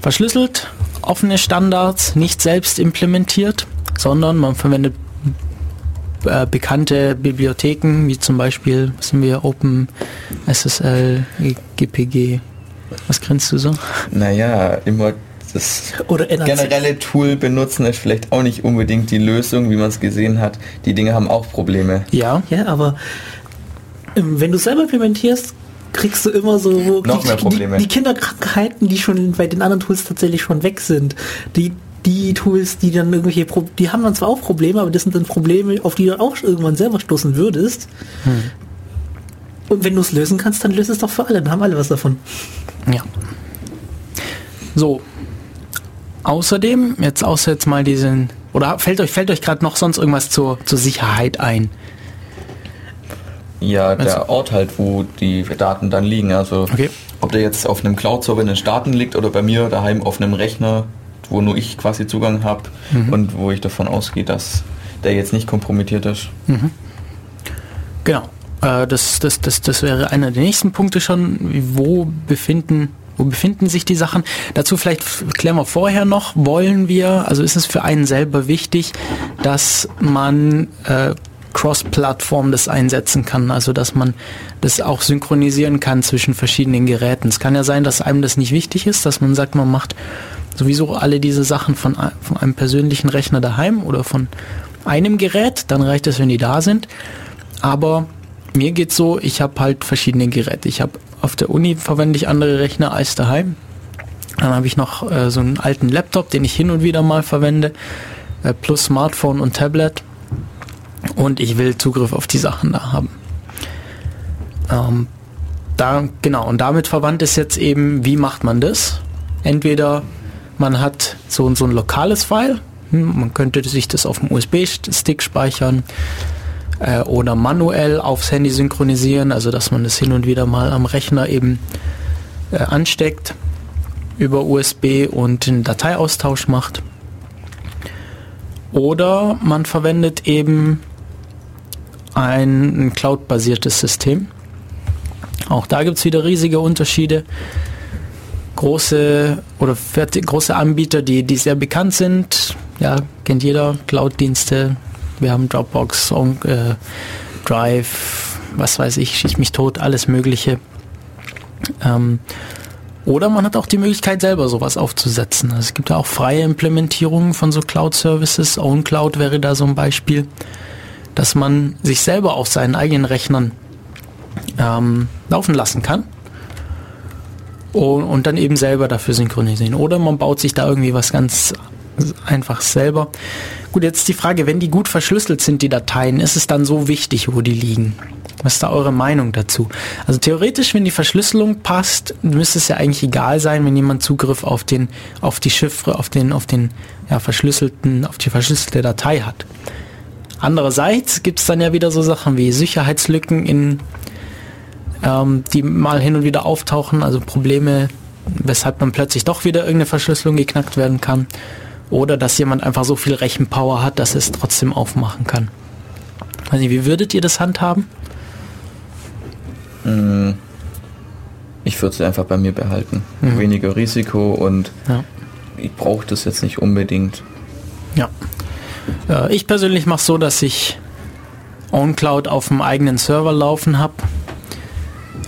Verschlüsselt, offene Standards, nicht selbst implementiert, sondern man verwendet äh, bekannte Bibliotheken, wie zum Beispiel, sind wir, Open SSL, GPG, was grinst du so? Naja, immer das generelle Tool benutzen ist vielleicht auch nicht unbedingt die Lösung, wie man es gesehen hat. Die Dinge haben auch Probleme. Ja. Ja, aber ähm, wenn du selber implementierst, kriegst du immer so noch die, mehr Probleme. Die, die, Kinderkrankheiten, die schon bei den anderen Tools tatsächlich schon weg sind. Die die Tools, die dann irgendwelche, Pro die haben dann zwar auch Probleme, aber das sind dann Probleme, auf die du auch irgendwann selber stoßen würdest. Hm. Und wenn du es lösen kannst, dann löse es doch für alle, dann haben alle was davon. Ja. So. Außerdem, jetzt außer jetzt mal diesen, oder fällt euch, fällt euch gerade noch sonst irgendwas zur, zur Sicherheit ein? Ja, der also, Ort halt, wo die Daten dann liegen. Also okay. ob der jetzt auf einem Cloud-Server in den Staaten liegt oder bei mir daheim auf einem Rechner, wo nur ich quasi Zugang habe mhm. und wo ich davon ausgehe, dass der jetzt nicht kompromittiert ist. Mhm. Genau. Äh, das, das, das, das wäre einer der nächsten Punkte schon. Wo befinden wo befinden sich die Sachen? Dazu vielleicht klären wir vorher noch, wollen wir, also ist es für einen selber wichtig, dass man äh, Cross-Plattform das einsetzen kann, also dass man das auch synchronisieren kann zwischen verschiedenen Geräten. Es kann ja sein, dass einem das nicht wichtig ist, dass man sagt, man macht sowieso alle diese Sachen von, von einem persönlichen Rechner daheim oder von einem Gerät, dann reicht es, wenn die da sind. Aber mir geht's so, ich habe halt verschiedene Geräte. Ich habe auf der Uni verwende ich andere Rechner als daheim. Dann habe ich noch äh, so einen alten Laptop, den ich hin und wieder mal verwende, äh, plus Smartphone und Tablet. Und ich will Zugriff auf die Sachen da haben. Ähm, da, genau, und damit verwandt ist jetzt eben, wie macht man das? Entweder man hat so, so ein lokales File, hm, man könnte sich das auf dem USB-Stick speichern, äh, oder manuell aufs Handy synchronisieren, also dass man das hin und wieder mal am Rechner eben äh, ansteckt über USB und einen Dateiaustausch macht. Oder man verwendet eben ein, ein Cloud-basiertes System. Auch da gibt es wieder riesige Unterschiede. Große oder große Anbieter, die, die sehr bekannt sind, ja, kennt jeder, Cloud-Dienste, wir haben Dropbox, Song, äh, Drive, was weiß ich, schieß mich tot, alles Mögliche. Ähm, oder man hat auch die Möglichkeit, selber sowas aufzusetzen. Also es gibt ja auch freie Implementierungen von so Cloud-Services. OwnCloud wäre da so ein Beispiel, dass man sich selber auf seinen eigenen Rechnern ähm, laufen lassen kann und, und, dann eben selber dafür synchronisieren. Oder man baut sich da irgendwie was ganz einfach selber. Gut, jetzt die Frage, wenn die gut verschlüsselt sind, die Dateien, ist es dann so wichtig, wo die liegen? Was ist da eure Meinung dazu? Also theoretisch, wenn die Verschlüsselung passt, müsste es ja eigentlich egal sein, wenn jemand Zugriff auf den, auf die Chiffre, auf den, auf den ja, verschlüsselten, auf die verschlüsselte Datei hat. Andererseits gibt es dann ja wieder so Sachen wie Sicherheitslücken in ähm, die mal hin und wieder auftauchen, also Probleme, weshalb man plötzlich doch wieder irgendeine Verschlüsselung geknackt werden kann. Oder dass jemand einfach so viel Rechenpower hat, dass es trotzdem aufmachen kann. Also wie würdet ihr das handhaben? Mm, ich würde es einfach bei mir behalten. Mhm. Weniger Risiko und ja. ich brauche das jetzt nicht unbedingt. Ja. Äh, ich persönlich mache so, dass ich OwnCloud auf dem eigenen Server laufen habe.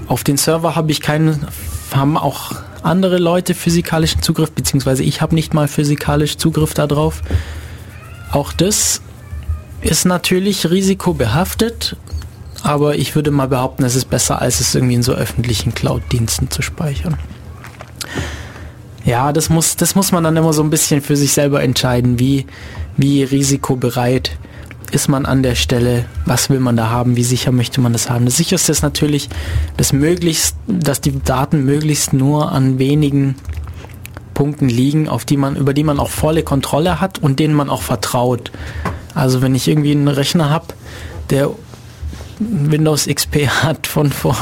Auf den Server habe ich keinen, haben auch andere Leute physikalischen Zugriff, beziehungsweise ich habe nicht mal physikalisch Zugriff darauf. Auch das ist natürlich risikobehaftet, aber ich würde mal behaupten, es ist besser, als es irgendwie in so öffentlichen Cloud-Diensten zu speichern. Ja, das muss, das muss man dann immer so ein bisschen für sich selber entscheiden, wie, wie risikobereit ist man an der Stelle, was will man da haben, wie sicher möchte man das haben. Das sicherste ist natürlich, dass möglichst, dass die Daten möglichst nur an wenigen Punkten liegen, auf die man, über die man auch volle Kontrolle hat und denen man auch vertraut. Also wenn ich irgendwie einen Rechner habe, der Windows XP *laughs* hat von vor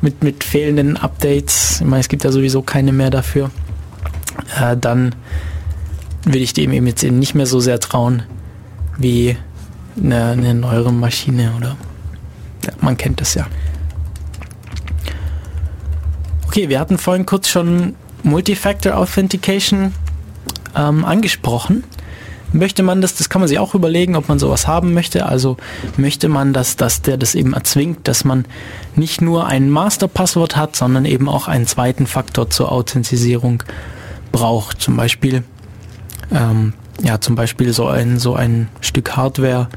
mit, mit fehlenden Updates, ich meine, es gibt ja sowieso keine mehr dafür, äh, dann will ich dem eben jetzt eben nicht mehr so sehr trauen wie eine, eine neuere Maschine oder ja, man kennt das ja. Okay, wir hatten vorhin kurz schon Multifactor Authentication ähm, angesprochen. Möchte man das, das kann man sich auch überlegen, ob man sowas haben möchte. Also möchte man, dass, dass der das eben erzwingt, dass man nicht nur ein Masterpasswort hat, sondern eben auch einen zweiten Faktor zur Authentisierung braucht. Zum Beispiel, ähm, ja, zum Beispiel so ein, so ein Stück Hardware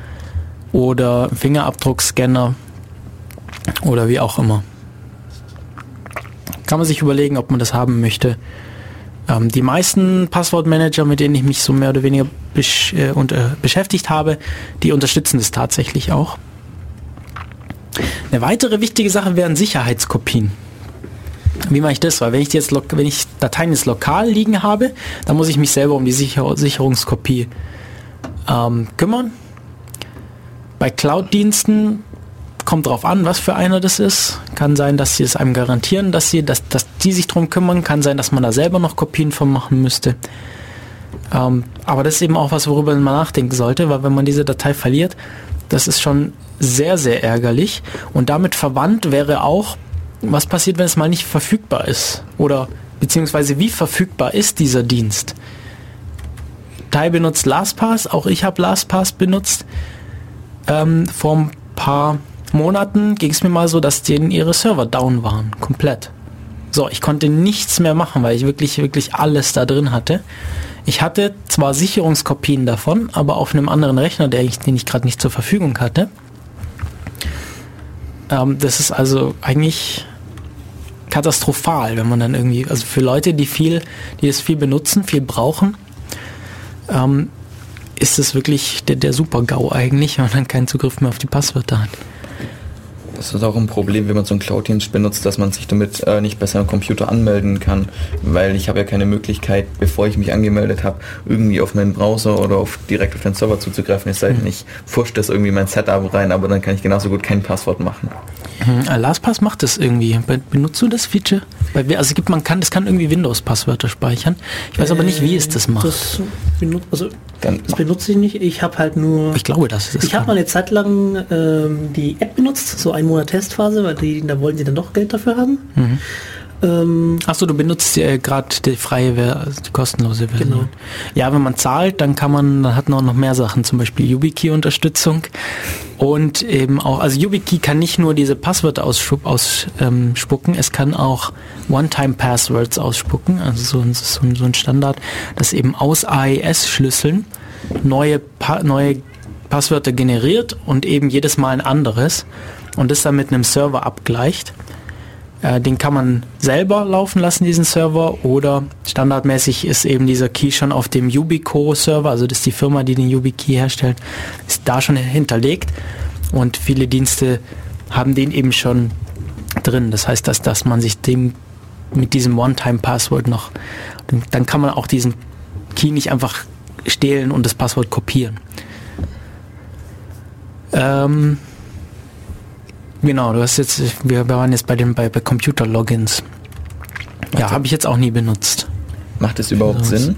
oder Fingerabdruckscanner oder wie auch immer. Kann man sich überlegen, ob man das haben möchte. Ähm, die meisten Passwortmanager, mit denen ich mich so mehr oder weniger besch äh, und, äh, beschäftigt habe, die unterstützen das tatsächlich auch. Eine weitere wichtige Sache wären Sicherheitskopien. Wie mache ich das? Weil wenn ich jetzt wenn ich Dateien jetzt lokal liegen habe, dann muss ich mich selber um die Sicher Sicherungskopie ähm, kümmern. Bei Cloud-Diensten kommt drauf an, was für einer das ist. Kann sein, dass sie es einem garantieren, dass sie, dass, dass die sich drum kümmern. Kann sein, dass man da selber noch Kopien von machen müsste. Ähm, aber das ist eben auch was, worüber man nachdenken sollte, weil wenn man diese Datei verliert, das ist schon sehr, sehr ärgerlich. Und damit verwandt wäre auch, was passiert, wenn es mal nicht verfügbar ist? Oder beziehungsweise wie verfügbar ist dieser Dienst? Tai benutzt LastPass, auch ich habe LastPass benutzt. Ähm, vor ein paar Monaten ging es mir mal so, dass denen ihre Server down waren, komplett. So, ich konnte nichts mehr machen, weil ich wirklich, wirklich alles da drin hatte. Ich hatte zwar Sicherungskopien davon, aber auf einem anderen Rechner, der ich, den ich gerade nicht zur Verfügung hatte. Ähm, das ist also eigentlich katastrophal, wenn man dann irgendwie, also für Leute, die viel, die es viel benutzen, viel brauchen, ähm, ist es wirklich der, der Super-GAU eigentlich, wenn man dann keinen Zugriff mehr auf die Passwörter hat. Das ist auch ein Problem, wenn man so einen Cloud-Dienst benutzt, dass man sich damit äh, nicht besser am Computer anmelden kann, weil ich habe ja keine Möglichkeit, bevor ich mich angemeldet habe, irgendwie auf meinen Browser oder auf, direkt auf den Server zuzugreifen. Es sei denn, mhm. ich fusche das irgendwie mein Setup rein, aber dann kann ich genauso gut kein Passwort machen. Mhm. LastPass macht das irgendwie. Benutzt du das Feature? Also gibt man kann, das kann irgendwie Windows-Passwörter speichern. Ich weiß äh, aber nicht, wie es das macht. Das, benut also, das benutze ich nicht. Ich habe halt nur. Ich glaube, das ist. Ich habe mal eine Zeit lang ähm, die App benutzt, so ein Monat Testphase, weil die, da wollen sie dann doch Geld dafür haben. Mhm. Ähm, Achso, du benutzt äh, gerade die freie, also die kostenlose Version. Genau. Ja, wenn man zahlt, dann kann man, dann hat man auch noch mehr Sachen, zum Beispiel YubiKey-Unterstützung und eben auch, also YubiKey kann nicht nur diese Passwörter ausspucken, ähm, es kann auch One-Time-Passwords ausspucken, also so ein, so, so ein Standard, das eben aus AES-Schlüsseln neue, pa neue Passwörter generiert und eben jedes Mal ein anderes und das dann mit einem Server abgleicht den kann man selber laufen lassen, diesen Server, oder standardmäßig ist eben dieser Key schon auf dem Yubico-Server, also das ist die Firma, die den YubiKey herstellt, ist da schon hinterlegt und viele Dienste haben den eben schon drin. Das heißt, dass, dass man sich dem mit diesem One-Time-Passwort noch, dann kann man auch diesen Key nicht einfach stehlen und das Passwort kopieren. Ähm, genau, du hast jetzt, wir waren jetzt bei den bei, bei Computer-Logins. Ja, habe ich jetzt auch nie benutzt. Macht es überhaupt genau. Sinn?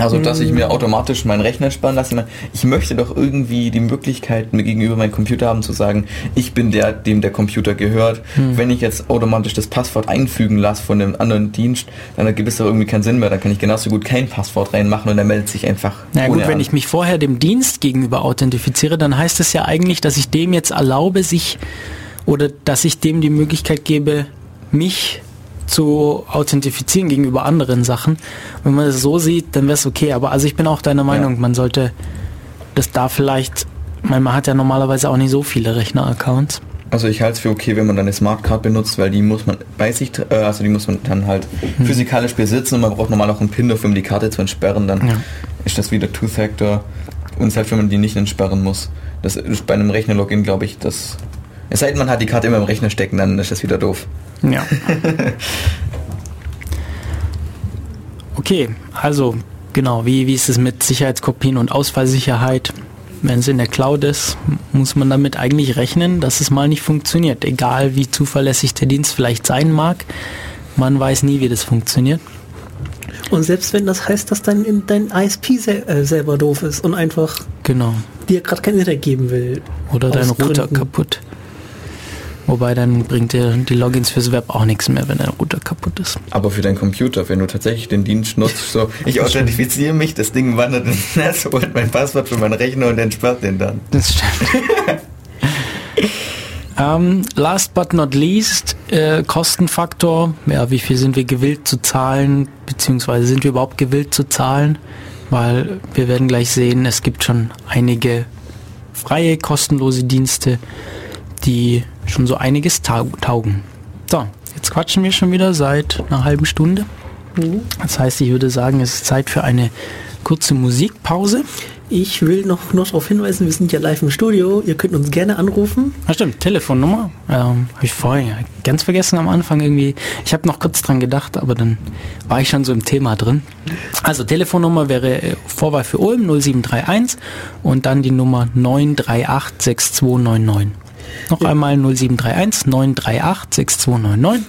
Also, dass ich mir mm. automatisch meinen Rechner spannen lasse. Ich möchte doch irgendwie die Möglichkeit, mir gegenüber meinem Computer haben zu sagen, ich bin der, dem der Computer gehört. Hm. Wenn ich jetzt automatisch das Passwort einfügen lasse von einem anderen Dienst, dann ergibt es doch irgendwie keinen Sinn mehr. Dann kann ich genauso gut kein Passwort reinmachen und er meldet sich einfach. Na ja, gut, wenn an. ich mich vorher dem Dienst gegenüber authentifiziere, dann heißt es ja eigentlich, dass ich dem jetzt erlaube, sich oder dass ich dem die Möglichkeit gebe, mich zu authentifizieren gegenüber anderen Sachen. Wenn man es so sieht, dann wäre es okay. Aber also ich bin auch deiner Meinung, ja. man sollte das da vielleicht, man, hat ja normalerweise auch nicht so viele Rechner-Accounts. Also ich halte es für okay, wenn man dann eine Smartcard benutzt, weil die muss man bei sich, äh, also die muss man dann halt hm. physikalisch besitzen und man braucht normal auch einen PIN dafür, um die Karte zu entsperren. Dann ja. ist das wieder Two-Factor und selbst wenn man die nicht entsperren muss. Das ist bei einem Rechner-Login, glaube ich, das es sei denn, man hat die Karte immer im Rechner stecken, dann ist das wieder doof. Ja. *laughs* okay, also genau, wie, wie ist es mit Sicherheitskopien und Ausfallsicherheit? Wenn es in der Cloud ist, muss man damit eigentlich rechnen, dass es mal nicht funktioniert. Egal wie zuverlässig der Dienst vielleicht sein mag, man weiß nie, wie das funktioniert. Und selbst wenn das heißt, dass dein, dein ISP sel äh, selber doof ist und einfach genau. dir gerade kein Internet geben will. Oder dein Router Gründen. kaputt. Wobei dann bringt dir die Logins fürs Web auch nichts mehr, wenn der Router kaputt ist. Aber für deinen Computer, wenn du tatsächlich den Dienst nutzt, so ich authentifiziere mich, das Ding wandert ins Netz, holt mein Passwort für meinen Rechner und entsperrt den dann. Das stimmt. um, *laughs* ähm, last but not least, äh, Kostenfaktor. Ja, wie viel sind wir gewillt zu zahlen, beziehungsweise sind wir überhaupt gewillt zu zahlen? Weil wir werden gleich sehen, es gibt schon einige freie, kostenlose Dienste, die schon so einiges taugen. So, jetzt quatschen wir schon wieder seit einer halben Stunde. Mhm. Das heißt, ich würde sagen, es ist Zeit für eine kurze Musikpause. Ich will noch, noch darauf hinweisen, wir sind ja live im Studio. Ihr könnt uns gerne anrufen. Ja, stimmt, Telefonnummer. Ähm, habe ich vorhin ganz vergessen am Anfang irgendwie. Ich habe noch kurz dran gedacht, aber dann war ich schon so im Thema drin. Also Telefonnummer wäre äh, Vorwahl für Ulm 0731 und dann die Nummer 938 6299. Noch einmal 0731 938 6299.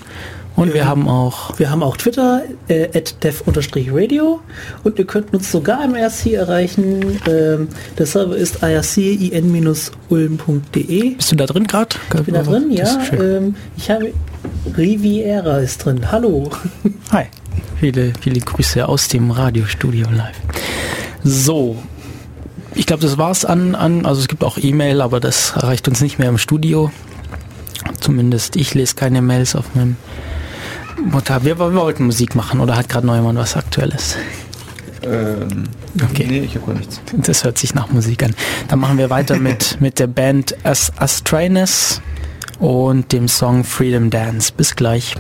Und wir, wir haben auch... Wir haben auch Twitter, äh, dev-radio und ihr könnt uns sogar im IRC erreichen. Ähm, der Server ist ircin-ulm.de. Bist du da drin gerade? Ich bin da drin, ja. Ähm, ich habe... Riviera ist drin. Hallo. Hi. Viele, viele Grüße aus dem Radiostudio live. So, ich glaube, das war's an, an, also es gibt auch E-Mail, aber das erreicht uns nicht mehr im Studio. Zumindest ich lese keine Mails auf meinem Mutter. Wir, wir wollten Musik machen oder hat gerade Neumann was Aktuelles? Ähm, okay. Nee, ich habe gar nichts. Das hört sich nach Musik an. Dann machen wir weiter *laughs* mit, mit der Band As Astranus und dem Song Freedom Dance. Bis gleich.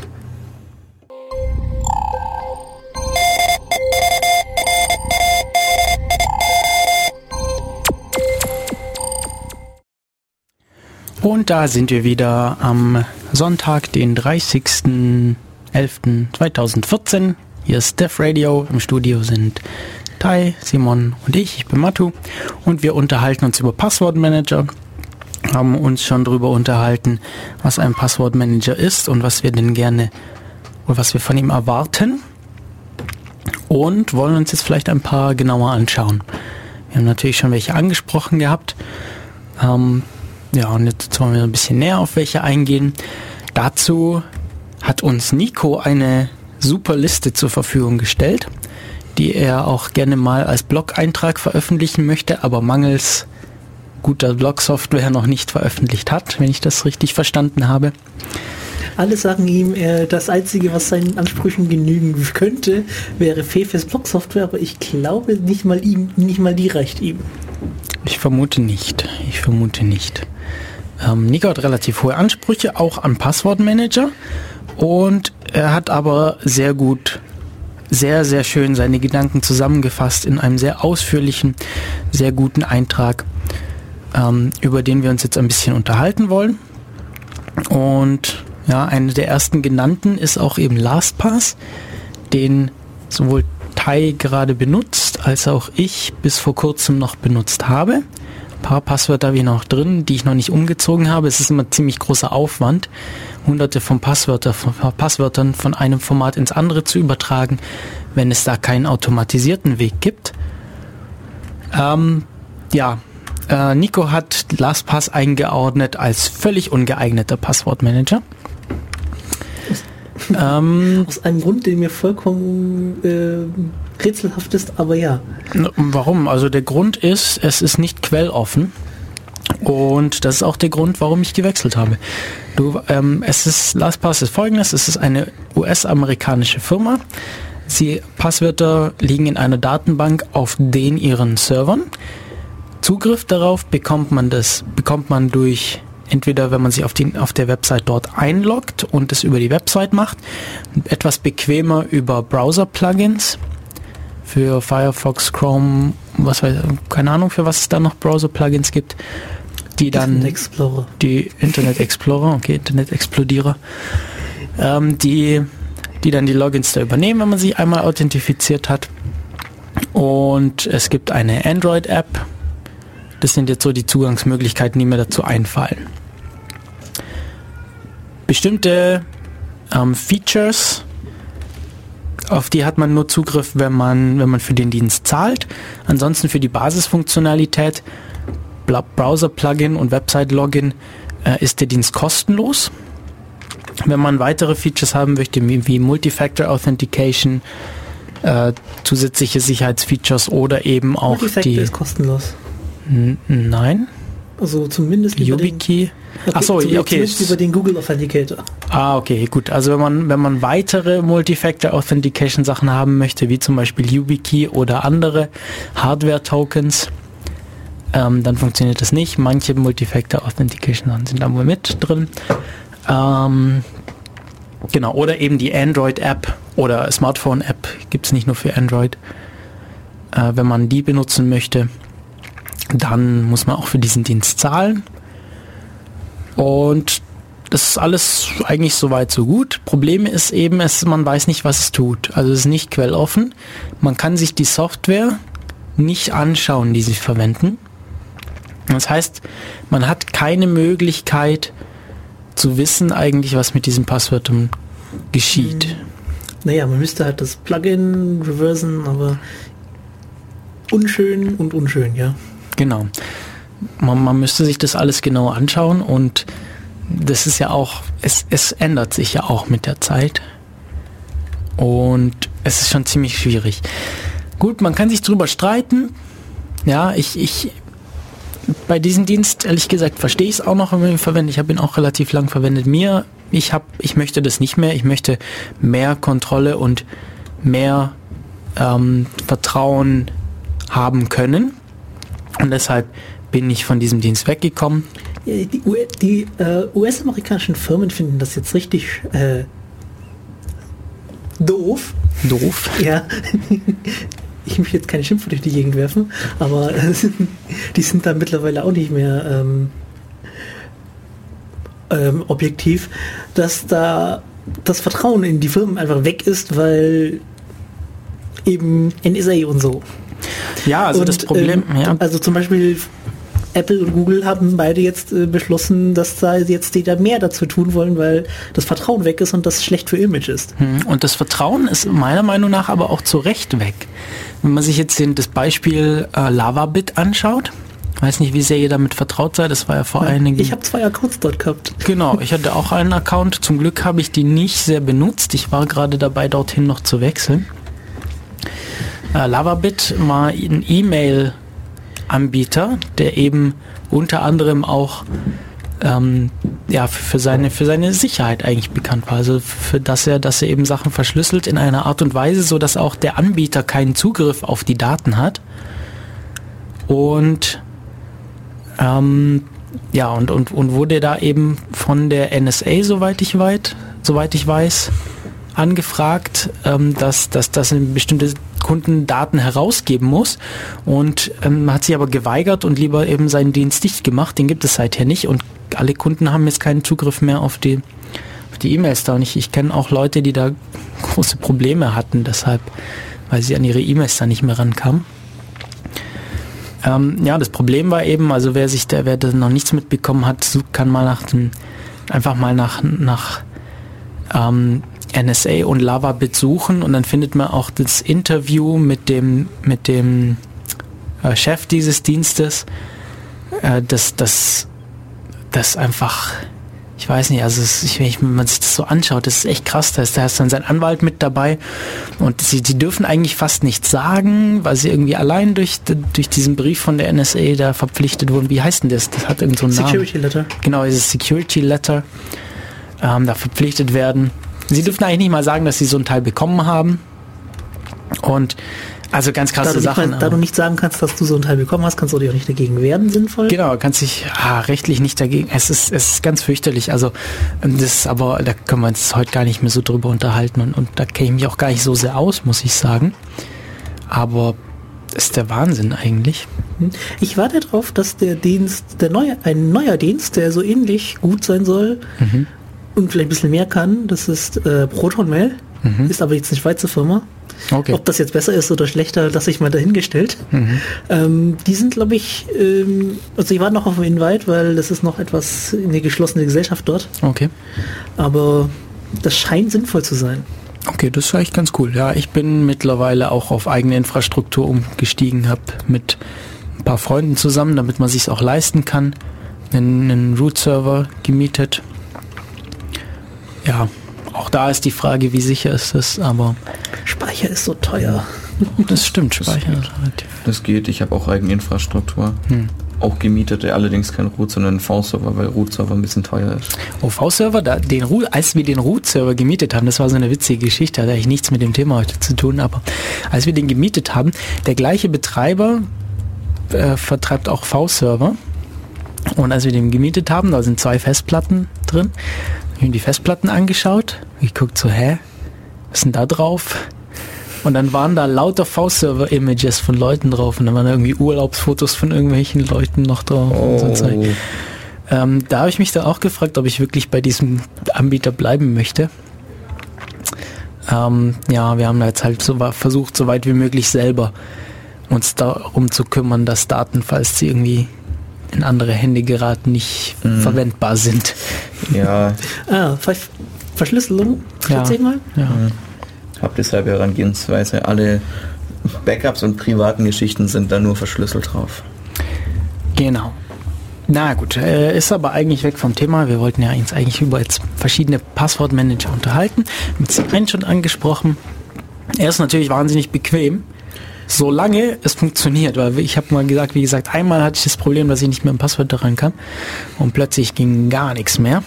Und da sind wir wieder am Sonntag, den 30.11.2014. Hier ist Def Radio. Im Studio sind Tai, Simon und ich. Ich bin Matu. Und wir unterhalten uns über Passwortmanager. Haben uns schon darüber unterhalten, was ein Passwortmanager ist und was wir denn gerne oder was wir von ihm erwarten. Und wollen uns jetzt vielleicht ein paar genauer anschauen. Wir haben natürlich schon welche angesprochen gehabt. Ähm, ja, und jetzt wollen wir ein bisschen näher auf welche eingehen. Dazu hat uns Nico eine super Liste zur Verfügung gestellt, die er auch gerne mal als Blog-Eintrag veröffentlichen möchte, aber mangels guter Blog-Software noch nicht veröffentlicht hat, wenn ich das richtig verstanden habe. Alle sagen ihm, er, das Einzige, was seinen Ansprüchen genügen könnte, wäre Fefes Blog-Software, aber ich glaube nicht mal ihm, nicht mal die reicht ihm. Ich vermute nicht. Ich vermute nicht. Ähm, Nico hat relativ hohe Ansprüche, auch an Passwortmanager. Und er hat aber sehr gut, sehr, sehr schön seine Gedanken zusammengefasst in einem sehr ausführlichen, sehr guten Eintrag, ähm, über den wir uns jetzt ein bisschen unterhalten wollen. Und ja, eine der ersten genannten ist auch eben LastPass, den sowohl Tai gerade benutzt, als auch ich bis vor kurzem noch benutzt habe. Ein paar Passwörter habe ich noch drin, die ich noch nicht umgezogen habe. Es ist immer ziemlich großer Aufwand, hunderte von, Passwörter, von Passwörtern von einem Format ins andere zu übertragen, wenn es da keinen automatisierten Weg gibt. Ähm, ja, äh, Nico hat LastPass eingeordnet als völlig ungeeigneter Passwortmanager. ähm, Aus einem Grund, den mir vollkommen äh, rätselhaft ist, aber ja. Warum? Also der Grund ist, es ist nicht quelloffen. Und das ist auch der Grund, warum ich gewechselt habe. Du, ähm, es ist, LastPass ist folgendes, es ist eine US-amerikanische Firma. Sie, Passwörter liegen in einer Datenbank auf den ihren Servern. Zugriff darauf bekommt man das, bekommt man durch entweder wenn man sich auf, die, auf der Website dort einloggt und es über die Website macht, etwas bequemer über Browser-Plugins für Firefox, Chrome, was weiß keine Ahnung für was es da noch Browser-Plugins gibt, die dann Internet Explorer. die Internet Explorer, okay, Internet Explodierer, ähm, die, die dann die Logins da übernehmen, wenn man sich einmal authentifiziert hat. Und es gibt eine Android-App. Das sind jetzt so die Zugangsmöglichkeiten, die mir dazu einfallen bestimmte ähm, Features, auf die hat man nur Zugriff, wenn man, wenn man für den Dienst zahlt. Ansonsten für die Basisfunktionalität, Browser-Plugin und Website-Login äh, ist der Dienst kostenlos. Wenn man weitere Features haben möchte, wie Multifactor Authentication, äh, zusätzliche Sicherheitsfeatures oder eben auch Multifactor die... ist kostenlos. nein. Also zumindest YubiKey. Ach so, okay. über den Google Authenticator. Ah, okay, gut. Also wenn man wenn man weitere Multifactor Authentication Sachen haben möchte, wie zum Beispiel YubiKey oder andere Hardware Tokens, ähm, dann funktioniert das nicht. Manche Multifactor Authentication Sachen sind da wohl mit drin. Ähm, genau. Oder eben die Android App oder Smartphone App gibt es nicht nur für Android. Äh, wenn man die benutzen möchte, dann muss man auch für diesen Dienst zahlen. Und das ist alles eigentlich soweit so gut. Problem ist eben, es, man weiß nicht, was es tut. Also es ist nicht quelloffen. Man kann sich die Software nicht anschauen, die sie verwenden. Das heißt, man hat keine Möglichkeit zu wissen eigentlich, was mit diesen Passwörtern geschieht. Hm. Naja, man müsste halt das Plugin reversen, aber unschön und unschön, ja. Genau man, man müsste sich das alles genau anschauen und das ist ja auch, es, es ändert sich ja auch mit der Zeit. Und es ist schon ziemlich schwierig. Gut, man kann sich drüber streiten. Ja, ich, ich, bei diesem Dienst, ehrlich gesagt, verstehe ich es auch noch, wenn man ihn verwendet. Ich habe ihn auch relativ lang verwendet. Mir, ich habe, ich möchte das nicht mehr. Ich möchte mehr Kontrolle und mehr ähm, Vertrauen haben können. Und deshalb bin ich von diesem Dienst weggekommen. Die, die äh, US-amerikanischen Firmen finden das jetzt richtig äh, doof. Doof? Ja. *laughs* Ich möchte jetzt keine Schimpfe durch die Gegend werfen, aber äh, *laughs* die sind da mittlerweile auch nicht mehr ähm, ähm, objektiv, dass da das Vertrauen in die Firmen einfach weg ist, weil eben NSA und so. Ja, also und, das Problem, ähm, ja. Also zum Beispiel Apple und Google haben beide jetzt äh, beschlossen, dass da jetzt die da mehr dazu tun wollen, weil das Vertrauen weg ist und das schlecht für Image ist. Hm, und das Vertrauen ist meiner Meinung nach aber auch zu Recht weg. Wenn man sich jetzt den, das Beispiel äh, LavaBit anschaut, weiß nicht, wie sehr ihr damit vertraut seid. Das war ja vor ja, einigen. Ich habe zwei Accounts dort gehabt. Genau, *laughs* ich hatte auch einen Account. Zum Glück habe ich die nicht sehr benutzt. Ich war gerade dabei, dorthin noch zu wechseln. Äh, LavaBit war ein E-Mail Anbieter, der eben unter anderem auch ähm, ja, für seine, für seine Sicherheit eigentlich bekannt war. Also für dass er, dass er eben Sachen verschlüsselt in einer Art und Weise, so dass auch der Anbieter keinen Zugriff auf die Daten hat. Und ähm, ja, und, und, und wurde da eben von der NSA, soweit ich weit, soweit ich weiß, angefragt, ähm, dass, dass, dass bestimmte Kundendaten herausgeben muss und ähm, hat sich aber geweigert und lieber eben seinen Dienst dicht gemacht. Den gibt es seither nicht und alle Kunden haben jetzt keinen Zugriff mehr auf die auf die E-Mails da und ich, ich kenne auch Leute, die da *laughs* große Probleme hatten, deshalb, weil sie an ihre E-Mails da nicht mehr rankamen. Ähm, ja, das Problem war eben, also wer sich da, wer da noch nichts mitbekommen hat, kann mal nach dem, einfach mal nach, nach ähm, NSA und Lava suchen und dann findet man auch das Interview mit dem, mit dem äh, Chef dieses Dienstes, äh, das, das, das einfach, ich weiß nicht, also es, ich, wenn man sich das so anschaut, das ist echt krass, da ist, da ist dann sein Anwalt mit dabei und sie, sie dürfen eigentlich fast nichts sagen, weil sie irgendwie allein durch, durch diesen Brief von der NSA da verpflichtet wurden. Wie heißt denn das? Das hat irgend so einen Security Namen. Letter. Genau, dieses Security Letter ähm, da verpflichtet werden. Sie dürfen eigentlich nicht mal sagen, dass sie so einen Teil bekommen haben. Und also ganz krasse da Sachen. Mal, da du nicht sagen kannst, dass du so einen Teil bekommen hast, kannst du dich auch nicht dagegen wehren, sinnvoll? Genau, kannst dich ah, rechtlich nicht dagegen. Es ist, es ist ganz fürchterlich. Also das ist aber, da können wir uns heute gar nicht mehr so drüber unterhalten und, und da kenne ich mich auch gar nicht so sehr aus, muss ich sagen. Aber das ist der Wahnsinn eigentlich. Hm. Ich warte darauf, dass der Dienst, der neue, ein neuer Dienst, der so ähnlich gut sein soll, mhm und vielleicht ein bisschen mehr kann. Das ist äh, ProtonMail. Mhm. Ist aber jetzt eine Schweizer Firma. Okay. Ob das jetzt besser ist oder schlechter, das ich mal dahingestellt. Mhm. Ähm, die sind, glaube ich, ähm, also ich war noch auf dem Invite, weil das ist noch etwas eine geschlossene Gesellschaft dort. Okay. Aber das scheint sinnvoll zu sein. Okay, das ist eigentlich ganz cool. Ja, ich bin mittlerweile auch auf eigene Infrastruktur umgestiegen, habe mit ein paar Freunden zusammen, damit man sich auch leisten kann, einen, einen Root-Server gemietet ja, auch da ist die Frage, wie sicher ist es, aber Speicher ist so teuer. *laughs* Das stimmt, Speicher das geht. Das geht, ich habe auch eigene Infrastruktur. Hm. Auch gemietete, allerdings kein Root, sondern ein V-Server, weil Root-Server ein bisschen teuer ist. Oh, V-Server, den als wir den Root-Server gemietet haben, das war so eine witzige Geschichte, hat eigentlich nichts mit dem Thema heute zu tun, aber als wir den gemietet haben, der gleiche Betreiber äh, vertreibt auch V-Server. Und als wir den gemietet haben, da sind zwei Festplatten drin, ihm die Festplatten angeschaut. Ich guckt so, hä? Was ist denn da drauf? Und dann waren da lauter V-Server-Images von Leuten drauf und dann waren da irgendwie Urlaubsfotos von irgendwelchen Leuten noch drauf. Oh. So ähm, da habe ich mich dann auch gefragt, ob ich wirklich bei diesem Anbieter bleiben möchte. Ähm, ja, wir haben da jetzt halt so versucht, so weit wie möglich selber uns darum zu kümmern, dass Daten, falls sie irgendwie in andere Hände geraten, nicht mhm. verwendbar sind. Ja. ah, Ver Verschlüsselung, ja. mal. Ja. Mhm. Hab deshalb Herangehensweise. Alle Backups und privaten Geschichten sind da nur verschlüsselt drauf. Genau. Na gut, äh, ist aber eigentlich weg vom Thema. Wir wollten ja uns eigentlich über jetzt verschiedene Passwortmanager unterhalten. Mit C1 schon angesprochen. Er ist natürlich wahnsinnig bequem solange es funktioniert. Weil ich habe mal gesagt, wie gesagt, einmal hatte ich das Problem, dass ich nicht mehr ein Passwort daran kam und plötzlich ging gar nichts mehr.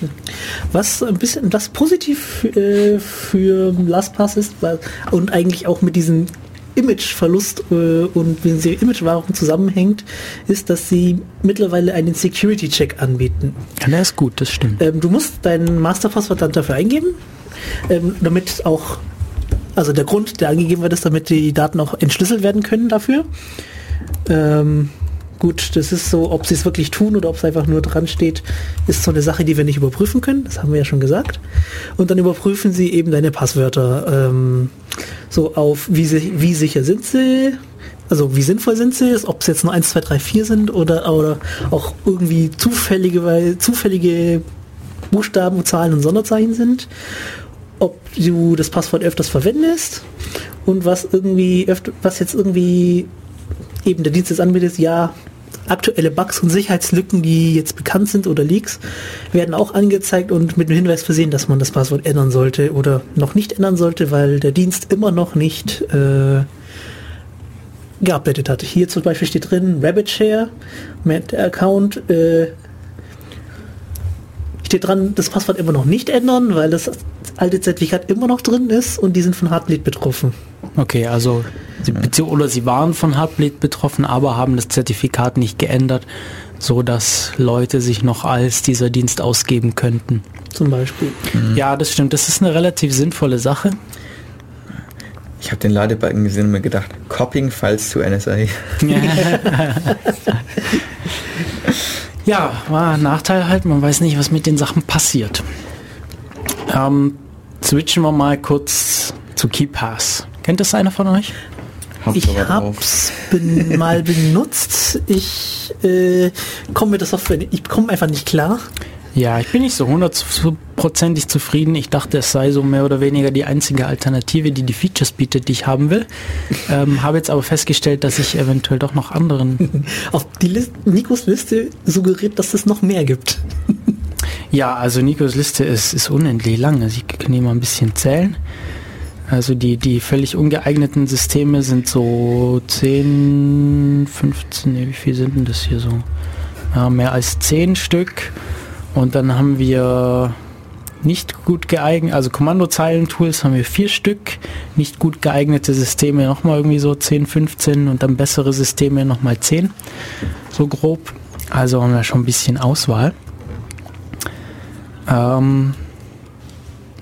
Was ein bisschen das positiv äh, für LastPass ist weil, und eigentlich auch mit diesem Imageverlust äh, und wie sie Imagewahrung zusammenhängt, ist, dass sie mittlerweile einen Security-Check anbieten. Ja, der ist gut, das stimmt. Ähm, du musst dein Masterpasswort dann dafür eingeben, ähm, damit auch also der Grund, der angegeben wird, ist, damit die Daten auch entschlüsselt werden können dafür. Ähm, gut, das ist so, ob sie es wirklich tun oder ob es einfach nur dran steht, ist so eine Sache, die wir nicht überprüfen können. Das haben wir ja schon gesagt. Und dann überprüfen sie eben deine Passwörter. Ähm, so auf, wie, wie sicher sind sie, also wie sinnvoll sind sie, ob es jetzt nur 1, 2, 3, 4 sind oder, oder auch irgendwie zufällige, weil, zufällige Buchstaben, Zahlen und Sonderzeichen sind ob du das Passwort öfters verwendest und was irgendwie öfter, was jetzt irgendwie eben der Dienst jetzt anbietet, ja, aktuelle Bugs und Sicherheitslücken, die jetzt bekannt sind oder Leaks, werden auch angezeigt und mit dem Hinweis versehen, dass man das Passwort ändern sollte oder noch nicht ändern sollte, weil der Dienst immer noch nicht äh, geupdatet hat. Hier zum Beispiel steht drin RabbitShare, Account äh, steht dran, das Passwort immer noch nicht ändern, weil das alte Zertifikat immer noch drin ist und die sind von Heartbleed betroffen. Okay, also sie, oder sie waren von Heartbleed betroffen, aber haben das Zertifikat nicht geändert, so dass Leute sich noch als dieser Dienst ausgeben könnten. Zum Beispiel. Mhm. Ja, das stimmt. Das ist eine relativ sinnvolle Sache. Ich habe den Ladebalken gesehen und mir gedacht, Copying Files zu NSA. *laughs* ja, war ein Nachteil halt. Man weiß nicht, was mit den Sachen passiert. Ähm, switchen wir mal kurz zu KeyPass. Kennt das einer von euch? Ich hab's ben, *laughs* mal benutzt. Ich äh, komme mit der Software, ich komme einfach nicht klar. Ja, ich bin nicht so hundertprozentig zufrieden. Ich dachte, es sei so mehr oder weniger die einzige Alternative, die die Features bietet, die ich haben will. *laughs* Ähm, habe jetzt aber festgestellt, dass ich eventuell doch noch anderen... *laughs* Auf die Liste, Nikos Liste suggeriert, dass es noch mehr gibt. Ja, also Nikos Liste ist, ist unendlich lang. Also ich kann hier mal ein bisschen zählen. Also die, die völlig ungeeigneten Systeme sind so 10, 15, nee, wie viel sind denn das hier so? Ja, mehr als 10 Stück. Und dann haben wir nicht gut geeignet, also Kommandozeilentools haben wir vier Stück, nicht gut geeignete Systeme nochmal irgendwie so 10, 15 und dann bessere Systeme nochmal 10, so grob. Also haben wir schon ein bisschen Auswahl. Ähm,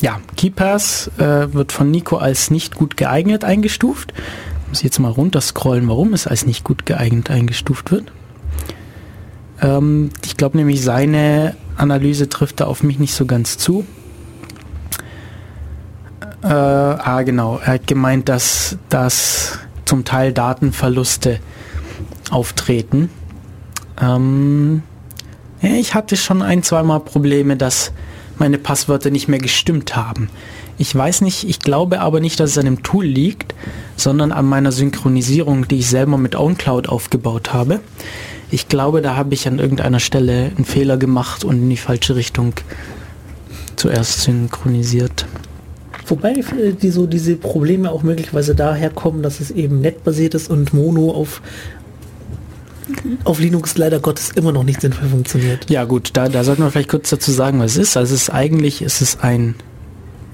ja, KeyPass äh, wird von Nico als nicht gut geeignet eingestuft. Muss jetzt mal runterscrollen, warum es als nicht gut geeignet eingestuft wird. Ähm, ich glaube nämlich, seine Analyse trifft da auf mich nicht so ganz zu. Äh, ah, genau. Er hat gemeint, dass, dass zum Teil Datenverluste auftreten. Ähm, ja, ich hatte schon ein, zweimal Probleme, dass meine Passwörter nicht mehr gestimmt haben. Ich weiß nicht, ich glaube aber nicht, dass es an dem Tool liegt, sondern an meiner Synchronisierung, die ich selber mit OwnCloud aufgebaut habe. Ich glaube, da habe ich an irgendeiner Stelle einen Fehler gemacht und in die falsche Richtung zuerst synchronisiert. Wobei die, so diese Probleme auch möglicherweise daher kommen, dass es eben netbasiert ist und Mono auf, auf Linux leider Gottes immer noch nicht sinnvoll funktioniert. Ja gut, da, da sollten wir vielleicht kurz dazu sagen, was es ist. Also es ist eigentlich, es ist ein,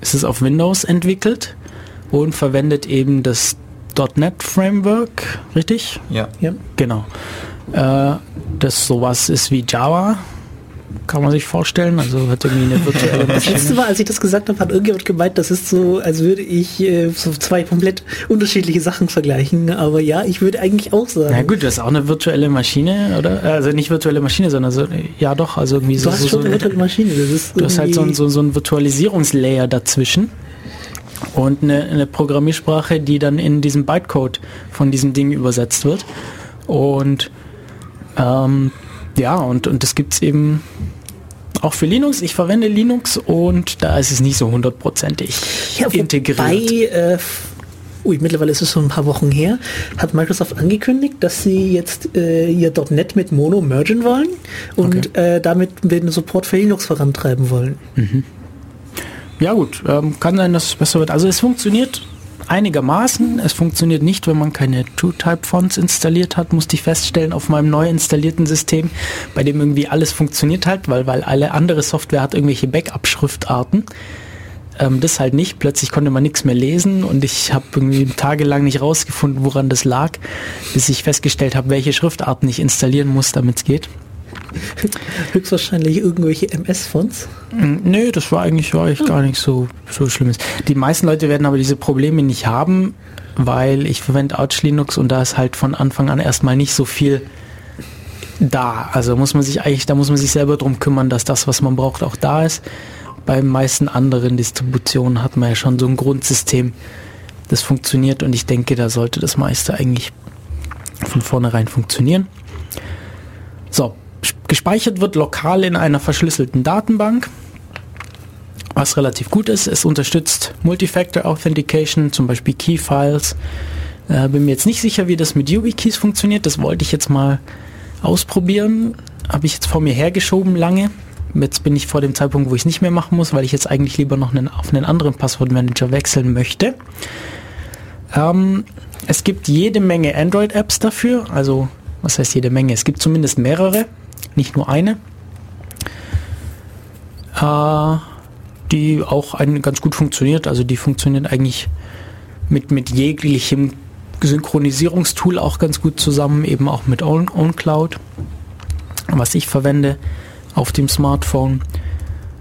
es ist auf Windows entwickelt und verwendet eben das .NET Framework, richtig? Ja. ja. Genau äh, das sowas ist wie Java. Kann man sich vorstellen, also hat irgendwie eine *laughs* virtuelle Maschine. Das letzte Mal, als ich das gesagt habe, hat irgendjemand gemeint, das ist so, als würde ich äh, so zwei komplett unterschiedliche Sachen vergleichen. Aber ja, ich würde eigentlich auch sagen. Na gut, das ist auch eine virtuelle Maschine, oder? Also nicht virtuelle Maschine, sondern so, ja doch, also irgendwie du so. Du hast so, schon eine virtuelle Maschine. Das ist du hast halt so, so, so ein Virtualisierungslayer dazwischen und eine, eine Programmiersprache, die dann in diesem Bytecode von diesem Ding übersetzt wird. Und ähm, ja, und, und das gibt es eben auch für Linux. Ich verwende Linux und da ist es nicht so hundertprozentig ja, integriert. Wobei, äh, ui, mittlerweile ist es schon ein paar Wochen her, hat Microsoft angekündigt, dass sie jetzt äh, ihr .NET mit Mono mergen wollen und okay. äh, damit den Support für Linux vorantreiben wollen. Mhm. Ja gut, ähm, kann sein, dass es besser wird. Also es funktioniert einigermaßen. Es funktioniert nicht, wenn man keine TrueType-Fonts installiert hat, musste ich feststellen auf meinem neu installierten System, bei dem irgendwie alles funktioniert halt, weil, weil alle andere Software hat irgendwelche Backup-Schriftarten. Ähm, das halt nicht. Plötzlich konnte man nichts mehr lesen und ich habe irgendwie tagelang nicht rausgefunden, woran das lag, bis ich festgestellt habe, welche Schriftarten ich installieren muss, damit es geht. *laughs* Höchstwahrscheinlich irgendwelche MS-Fonts? Mm, nö, das war eigentlich, war eigentlich gar nicht so, so schlimm. Die meisten Leute werden aber diese Probleme nicht haben, weil ich verwende Arch Linux und da ist halt von Anfang an erstmal nicht so viel da. Also muss man sich eigentlich, da muss man sich selber drum kümmern, dass das, was man braucht, auch da ist. Bei meisten anderen Distributionen hat man ja schon so ein Grundsystem, das funktioniert und ich denke, da sollte das meiste eigentlich von vornherein funktionieren. So, Gespeichert wird lokal in einer verschlüsselten Datenbank, was relativ gut ist. Es unterstützt Multifactor Authentication, zum Beispiel Key-Files. Äh, bin mir jetzt nicht sicher, wie das mit YubiKeys funktioniert. Das wollte ich jetzt mal ausprobieren. Habe ich jetzt vor mir hergeschoben lange. Jetzt bin ich vor dem Zeitpunkt, wo ich es nicht mehr machen muss, weil ich jetzt eigentlich lieber noch einen, auf einen anderen Passwortmanager wechseln möchte. Ähm, es gibt jede Menge Android-Apps dafür, also was heißt jede Menge? Es gibt zumindest mehrere nicht nur eine. Äh, die auch ein, ganz gut funktioniert. Also die funktioniert eigentlich mit, mit jeglichem Synchronisierungstool auch ganz gut zusammen, eben auch mit OwnCloud, was ich verwende auf dem Smartphone.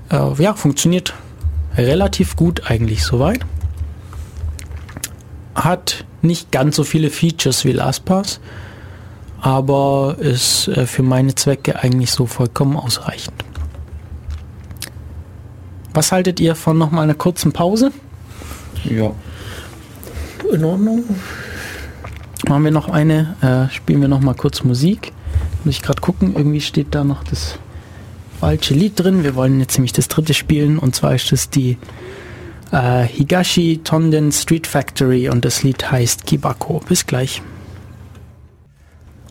Äh, ja, funktioniert relativ gut eigentlich soweit. Hat nicht ganz so viele Features wie LastPass, aber ist äh, für meine Zwecke eigentlich so vollkommen ausreichend. Was haltet ihr von nochmal einer kurzen Pause? Ja. In Ordnung. Machen wir noch eine, äh, spielen wir noch mal kurz Musik. Muss ich gerade gucken, irgendwie steht da noch das falsche Lied drin. Wir wollen jetzt nämlich das dritte spielen und zwar ist es die äh, Higashi Tonden Street Factory und das Lied heißt Kibako. Bis gleich.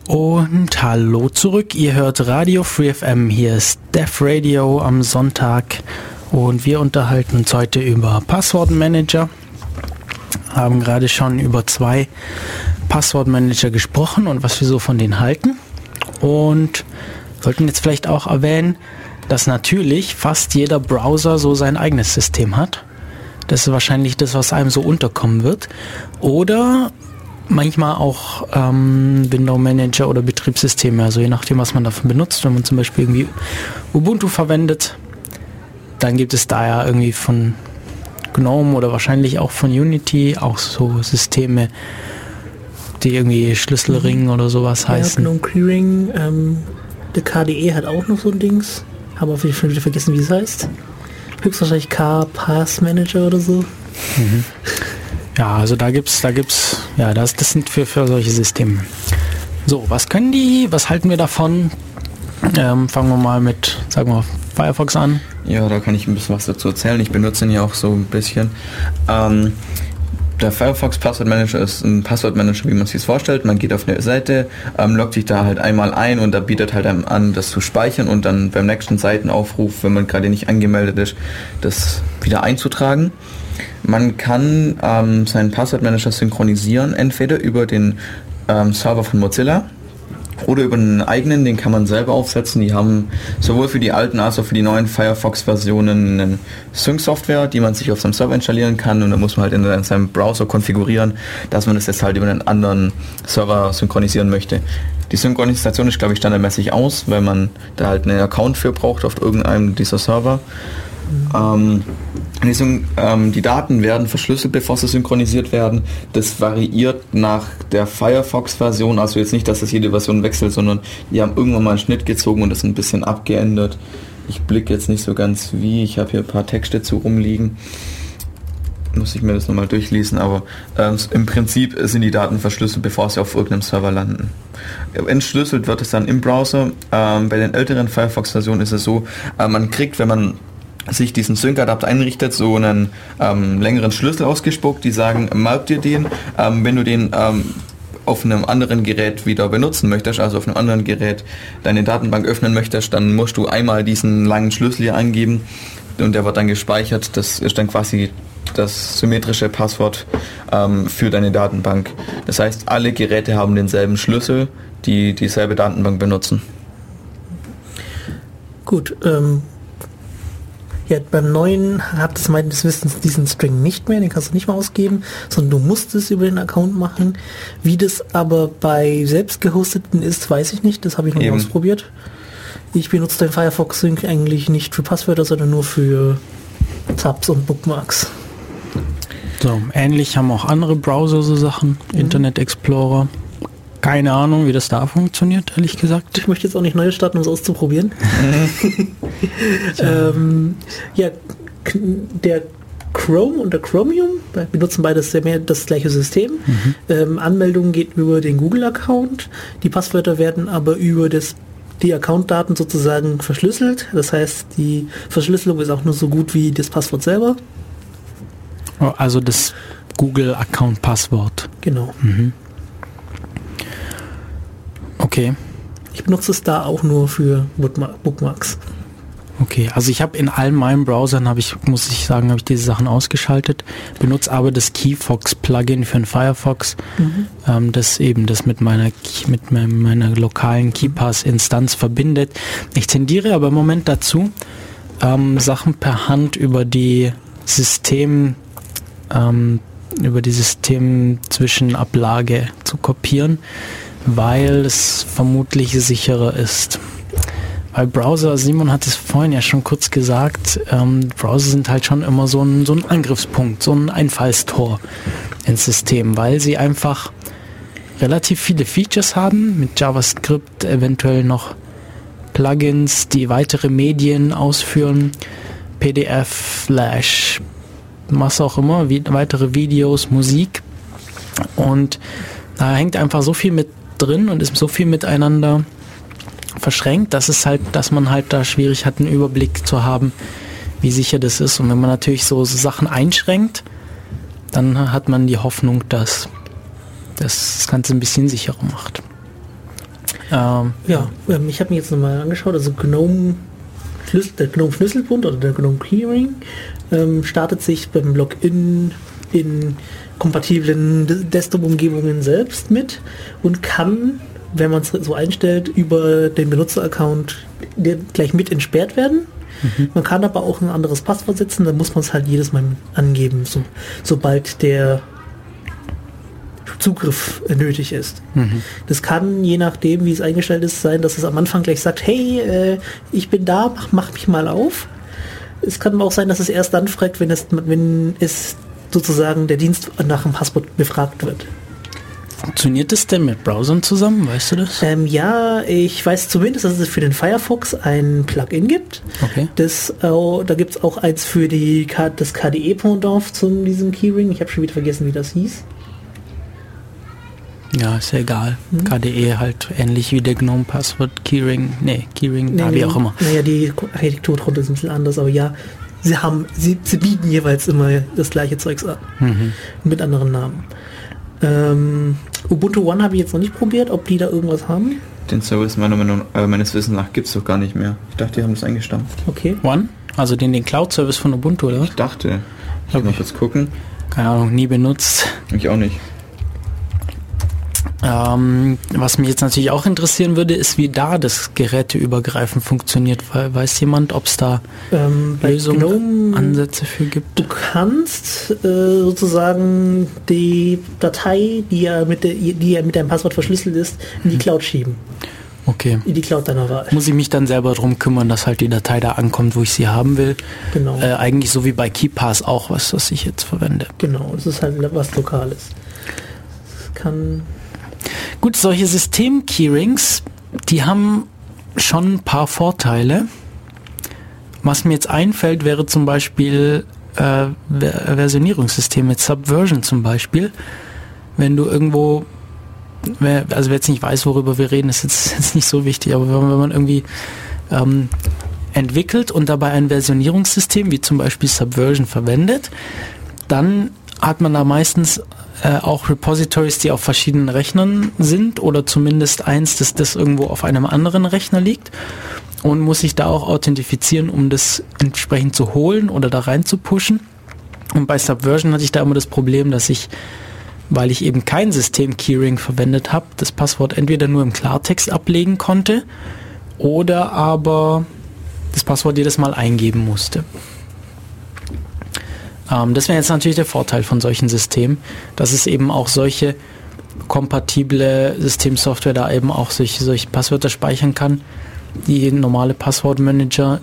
Und hallo zurück, ihr hört Radio Free FM, hier ist Def Radio am Sonntag. Und wir unterhalten uns heute über Passwortmanager, haben gerade schon über zwei Passwortmanager gesprochen und was wir so von denen halten. Und sollten jetzt vielleicht auch erwähnen, dass natürlich fast jeder Browser so sein eigenes System hat. Das ist wahrscheinlich das, was einem so unterkommen wird. Oder manchmal auch ähm, Window Manager oder Betriebssysteme, also je nachdem, was man davon benutzt. Wenn man zum Beispiel irgendwie Ubuntu verwendet, dann gibt es da ja irgendwie von GNOME oder wahrscheinlich auch von Unity auch so Systeme, die irgendwie Schlüsselring mhm. oder sowas heißen. Ja, GNOME Clearing, ähm, der KDE hat auch noch so ein Dings. Habe auf jeden Fall wieder vergessen, wie es heißt höchstwahrscheinlich K-Pass Manager oder so. Mhm. *laughs* Ja, also da gibt's, da gibt's, ja, das, das sind für, für solche Systeme. So, was können die, was halten wir davon? Ähm, fangen wir mal mit, sagen wir, Firefox an. Ja, da kann ich ein bisschen was dazu erzählen. Ich benutze ihn ja auch so ein bisschen. Ähm, der Firefox Password Manager ist ein Passwortmanager, wie man sich vorstellt. Man geht auf eine Seite, ähm, loggt sich da halt einmal ein und da bietet halt einem an, das zu speichern und dann beim nächsten Seitenaufruf, wenn man gerade nicht angemeldet ist, das wieder einzutragen. Man kann ähm, seinen Passwortmanager synchronisieren, entweder über den ähm, Server von Mozilla oder über einen eigenen, den kann man selber aufsetzen. Die haben sowohl für die alten als auch für die neuen Firefox-Versionen eine Sync-Software, die man sich auf seinem Server installieren kann und dann muss man halt in seinem Browser konfigurieren, dass man das jetzt halt über einen anderen Server synchronisieren möchte. Die Synchronisation ist, glaube ich, standardmäßig aus, weil man da halt einen Account für braucht auf irgendeinem dieser Server. Ähm, die, ähm, die, Daten werden verschlüsselt, bevor sie synchronisiert werden. Das variiert nach der Firefox-Version, also jetzt nicht, dass das jede Version wechselt, sondern die haben irgendwann mal einen Schnitt gezogen und das ein bisschen abgeändert. Ich blicke jetzt nicht so ganz wie, ich habe hier ein paar Texte zu rumliegen. Muss ich mir das nochmal durchlesen, aber ähm, im Prinzip sind die Daten verschlüsselt, bevor sie auf irgendeinem Server landen. Entschlüsselt wird es dann im Browser. Ähm, bei den älteren Firefox-Versionen ist es so, äh, man kriegt, wenn man sich diesen Sync-Adapter einrichtet, so einen ähm, längeren Schlüssel ausgespuckt, die sagen, merk dir den, ähm, wenn du den ähm, auf einem anderen Gerät wieder benutzen möchtest, also auf einem anderen Gerät deine Datenbank öffnen möchtest, dann musst du einmal diesen langen Schlüssel hier eingeben und der wird dann gespeichert. Das ist dann quasi das symmetrische Passwort ähm, für deine Datenbank. Das heißt, alle Geräte haben denselben Schlüssel, die dieselbe Datenbank benutzen. Gut, ähm, ja, beim neuen hat es meines Wissens diesen String nicht mehr, den kannst du nicht mehr ausgeben, sondern du musst es über den Account machen. Wie das aber bei selbst gehosteten ist, weiß ich nicht, das habe ich noch nicht ausprobiert. Ich benutze den Firefox Sync eigentlich nicht für Passwörter, sondern nur für Tabs und Bookmarks. So, ähnlich haben auch andere Browser so Sachen, mhm. Internet Explorer. Keine Ahnung, wie das da funktioniert, ehrlich gesagt. Ich möchte jetzt auch nicht neu starten, um es auszuprobieren. *laughs* ähm, ja, der Chrome und der Chromium benutzen beides sehr mehr das gleiche System. Mhm. Ähm, Anmeldung geht über den Google-Account. Die Passwörter werden aber über das, die Account-Daten sozusagen verschlüsselt. Das heißt, die Verschlüsselung ist auch nur so gut wie das Passwort selber. Oh, also das Google-Account-Passwort. Genau. Mhm. Okay. Ich benutze es da auch nur für Bookmarks. Okay, also ich habe in allen meinen Browsern habe ich, muss ich sagen, habe ich diese Sachen ausgeschaltet, benutze aber das Keyfox Plugin für den Firefox, mhm. ähm, das eben das mit meiner mit meiner lokalen KeyPass Instanz verbindet. Ich tendiere aber im Moment dazu, ähm, Sachen per Hand über die System ähm, über die Systemzwischenablage zu kopieren, weil es vermutlich sicherer ist. Weil Browser, Simon hat es vorhin ja schon kurz gesagt, ähm, Browser sind halt schon immer so ein, so ein Angriffspunkt, so ein Einfallstor ins System, weil sie einfach relativ viele Features haben, mit JavaScript eventuell noch Plugins, die weitere Medien ausführen, PDF, Flash, was auch immer, wie, weitere Videos, Musik. Und da hängt einfach so viel mit drin und ist so viel miteinander verschränkt, dass es halt, dass man halt da schwierig hat, einen Überblick zu haben, wie sicher das ist. Und wenn man natürlich so, Sachen einschränkt, dann hat man die Hoffnung, dass das, Ganze ein bisschen sicherer macht. Ähm, ja, ähm, ich habe mir jetzt nochmal angeschaut, also GNOME, der GNOME Schlüsselbund oder der GNOME Keyring ähm, startet sich beim Login in kompatiblen Desktop-Umgebungen selbst mit und kann, wenn man es so einstellt, über den Benutzeraccount gleich mit entsperrt werden. Mhm. Man kann aber auch ein anderes Passwort setzen, dann muss man es halt jedes Mal angeben, so, sobald der Zugriff nötig ist. Mhm. Das kann, je nachdem, wie es eingestellt ist, sein, dass es am Anfang gleich sagt, hey, äh, ich bin da, mach, mach mich mal auf. Es kann aber auch sein, dass es erst dann fragt, wenn es, wenn es sozusagen der Dienst nach dem Passwort befragt wird. Funktioniert das denn mit Browsern zusammen? Weißt du das? Ähm, ja, ich weiß zumindest, dass es für den Firefox ein Plugin gibt. Okay. Das, äh, da gibt es auch eins für die, das KDE-Pendant zu diesem Keyring. Ich habe schon wieder vergessen, wie das hieß. Ja, ist ja egal. Mhm. KDE halt ähnlich wie der GNOME Passwort Keyring. Nee, Keyring, nee, wie nee, auch immer. Naja, die Architektur drunter ist ein bisschen anders, aber ja, sie haben, sie, sie bieten jeweils immer das gleiche Zeugs an. Mhm. Mit anderen Namen. Ähm, Ubuntu One habe ich jetzt noch nicht probiert, ob die da irgendwas haben. Den Service meiner Meinung, äh, meines Wissens nach gibt es doch gar nicht mehr. Ich dachte, die haben das eingestampft. Okay. One? Also den, den Cloud-Service von Ubuntu, oder? Ich dachte. Ich okay. muss jetzt gucken. Keine Ahnung, nie benutzt. Ich auch nicht. Ähm, was mich jetzt natürlich auch interessieren würde, ist, wie da das Geräteübergreifen funktioniert. Weiß jemand, ob es da ähm, Lösungen, Ansätze für gibt? Du kannst äh, sozusagen die Datei, die ja mit, der, die ja mit deinem Passwort verschlüsselt ist, in die mhm. Cloud schieben. Okay. In die Cloud deiner Wahl. Muss ich mich dann selber darum kümmern, dass halt die Datei da ankommt, wo ich sie haben will. Genau. Äh, eigentlich so wie bei KeyPass auch, was, was ich jetzt verwende. Genau, es ist halt was Lokales. kann Gut, solche System-Keyrings, die haben schon ein paar Vorteile. Was mir jetzt einfällt, wäre zum Beispiel äh, Versionierungssysteme, Subversion zum Beispiel. Wenn du irgendwo, also wer jetzt nicht weiß, worüber wir reden, ist jetzt, *laughs* jetzt nicht so wichtig, aber wenn, wenn man irgendwie ähm, entwickelt und dabei ein Versionierungssystem wie zum Beispiel Subversion verwendet, dann hat man da meistens äh, auch Repositories, die auf verschiedenen Rechnern sind oder zumindest eins, dass das irgendwo auf einem anderen Rechner liegt und muss sich da auch authentifizieren, um das entsprechend zu holen oder da rein zu pushen. Und bei Subversion hatte ich da immer das Problem, dass ich, weil ich eben kein System-Keyring verwendet habe, das Passwort entweder nur im Klartext ablegen konnte oder aber das Passwort jedes Mal eingeben musste. Ähm, das wäre jetzt natürlich der Vorteil von solchen Systemen, dass es eben auch solche kompatible Systemsoftware da eben auch solche, solche Passwörter speichern kann, die normale Passwortmanager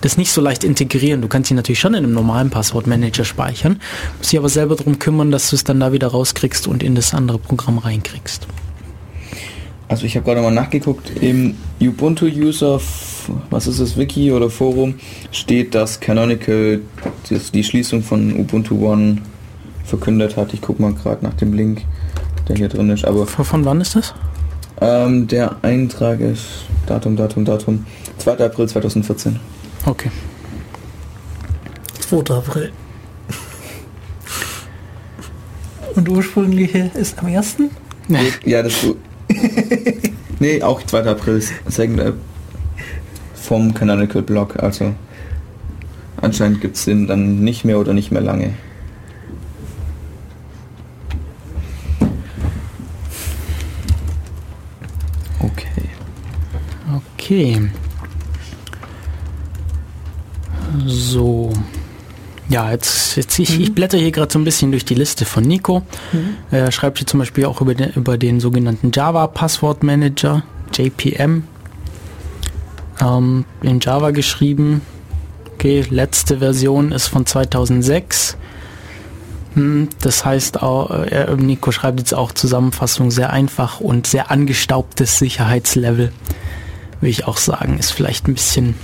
das nicht so leicht integrieren. Du kannst sie natürlich schon in einem normalen Passwortmanager speichern, musst dich aber selber darum kümmern, dass du es dann da wieder rauskriegst und in das andere Programm reinkriegst. Also ich habe gerade mal nachgeguckt, im Ubuntu-User, was ist das, Wiki oder Forum, steht, dass Canonical die Schließung von Ubuntu One verkündet hat. Ich gucke mal gerade nach dem Link, der hier drin ist. Aber von wann ist das? Ähm, der Eintrag ist Datum, Datum, Datum 2. April 2014. Okay. 2. April. Und ursprüngliche ist am 1. Ja, das *laughs* nee, auch 2. April Second App vom Canonical Blog. Also anscheinend gibt es den dann nicht mehr oder nicht mehr lange. Okay. Okay. So. Ja, jetzt, jetzt ich, mhm. ich blätter hier gerade so ein bisschen durch die Liste von Nico. Mhm. Er schreibt hier zum Beispiel auch über den, über den sogenannten Java Passwortmanager, JPM. Ähm, in Java geschrieben. Okay, letzte Version ist von 2006. Hm, das heißt, auch, äh, Nico schreibt jetzt auch Zusammenfassung sehr einfach und sehr angestaubtes Sicherheitslevel. Will ich auch sagen, ist vielleicht ein bisschen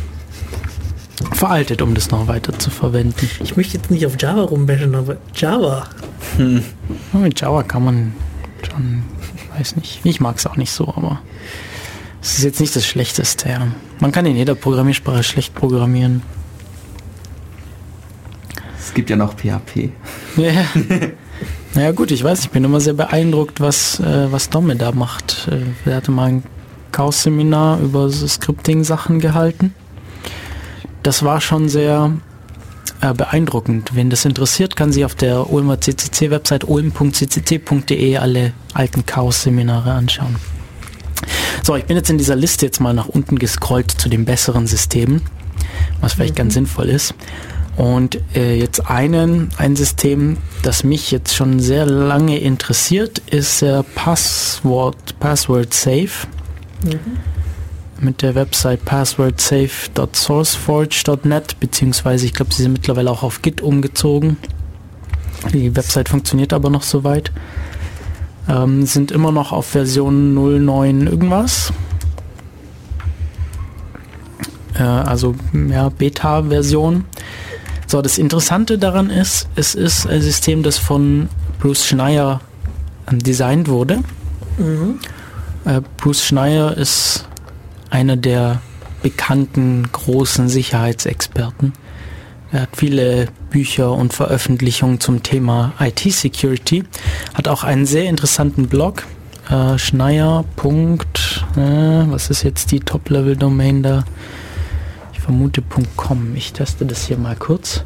veraltet, um das noch weiter zu verwenden. Ich möchte jetzt nicht auf Java rumbashen, aber Java. Hm. Mit Java kann man schon, weiß nicht. Ich mag es auch nicht so, aber es ist jetzt nicht das Schlechteste. Ja. Man kann in jeder Programmiersprache schlecht programmieren. Es gibt ja noch PHP. Ja. naja gut, ich weiß, ich bin immer sehr beeindruckt, was, äh, was Domme da macht. Äh, er hatte mal ein Chaos-Seminar über so Scripting-Sachen gehalten das war schon sehr äh, beeindruckend. Wenn das interessiert, kann sie auf der Ulmer CCC-Website ulm.ccc.de alle alten Chaos-Seminare anschauen. So, ich bin jetzt in dieser Liste jetzt mal nach unten gescrollt zu den besseren Systemen, was vielleicht mhm. ganz sinnvoll ist. Und äh, jetzt einen, ein System, das mich jetzt schon sehr lange interessiert, ist äh, Passwort, Password Safe. Mhm mit der Website passwordsafe.sourceforge.net, beziehungsweise ich glaube, sie sind mittlerweile auch auf Git umgezogen. Die Website funktioniert aber noch soweit. Ähm, sind immer noch auf Version 09 irgendwas. Äh, also ja, Beta-Version. So, das Interessante daran ist, es ist ein System, das von Bruce Schneier designt wurde. Mhm. Äh, Bruce Schneier ist einer der bekannten großen Sicherheitsexperten. Er hat viele Bücher und Veröffentlichungen zum Thema IT-Security, hat auch einen sehr interessanten Blog, äh, Schneier. Äh, was ist jetzt die Top-Level-Domain da? Ich vermute .com. Ich teste das hier mal kurz.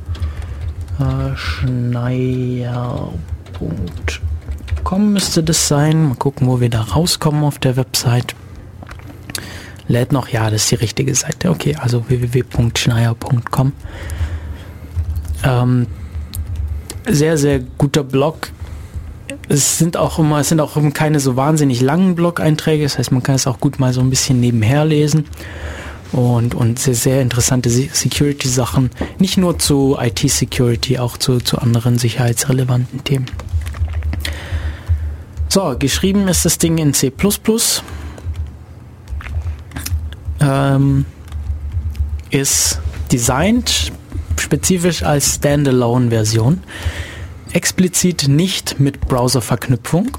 Äh, Schneier.com müsste das sein. Mal gucken, wo wir da rauskommen auf der Website lädt noch, ja, das ist die richtige Seite. Okay, also www.schneier.com. Ähm, sehr, sehr guter Blog. Es sind auch immer, es sind auch keine so wahnsinnig langen Blog-Einträge, das heißt, man kann es auch gut mal so ein bisschen nebenher lesen. Und, und sehr, sehr interessante Security-Sachen. Nicht nur zu IT-Security, auch zu, zu anderen sicherheitsrelevanten Themen. So, geschrieben ist das Ding in C++ ähm, ist designt spezifisch als Standalone-Version, explizit nicht mit Browser-Verknüpfung,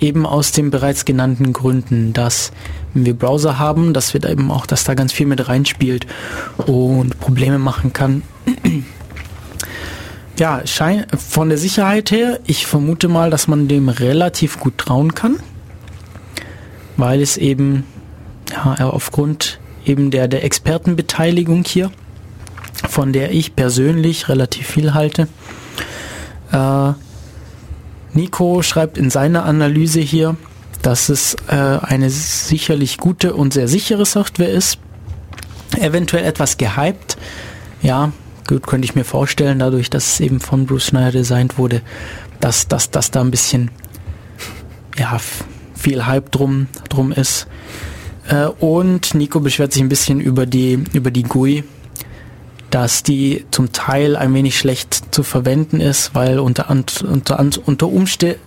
eben aus den bereits genannten Gründen, dass wenn wir Browser haben, dass wir da eben auch, dass da ganz viel mit reinspielt und Probleme machen kann. *clears throat* ja, schein, von der Sicherheit her, ich vermute mal, dass man dem relativ gut trauen kann, weil es eben ja, aufgrund eben der, der Expertenbeteiligung hier, von der ich persönlich relativ viel halte. Äh, Nico schreibt in seiner Analyse hier, dass es äh, eine sicherlich gute und sehr sichere Software ist. Eventuell etwas gehypt. Ja, gut, könnte ich mir vorstellen, dadurch, dass es eben von Bruce Schneider designt wurde, dass, dass, dass da ein bisschen ja, viel Hype drum, drum ist. Äh, und Nico beschwert sich ein bisschen über die, über die GUI, dass die zum Teil ein wenig schlecht zu verwenden ist, weil unter, unter, unter, Umständen,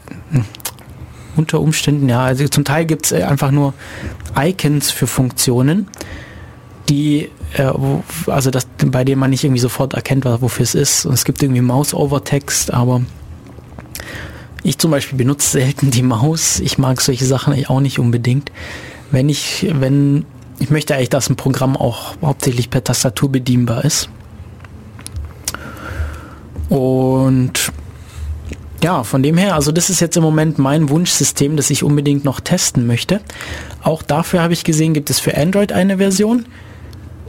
unter Umständen, ja, also zum Teil gibt es äh, einfach nur Icons für Funktionen, die, äh, also das, bei denen man nicht irgendwie sofort erkennt, wofür es ist. Und es gibt irgendwie Mouse-Over-Text, aber ich zum Beispiel benutze selten die Maus. Ich mag solche Sachen auch nicht unbedingt wenn ich, wenn, ich möchte eigentlich, dass ein Programm auch hauptsächlich per Tastatur bedienbar ist. Und ja, von dem her, also das ist jetzt im Moment mein Wunschsystem, das ich unbedingt noch testen möchte. Auch dafür habe ich gesehen, gibt es für Android eine Version,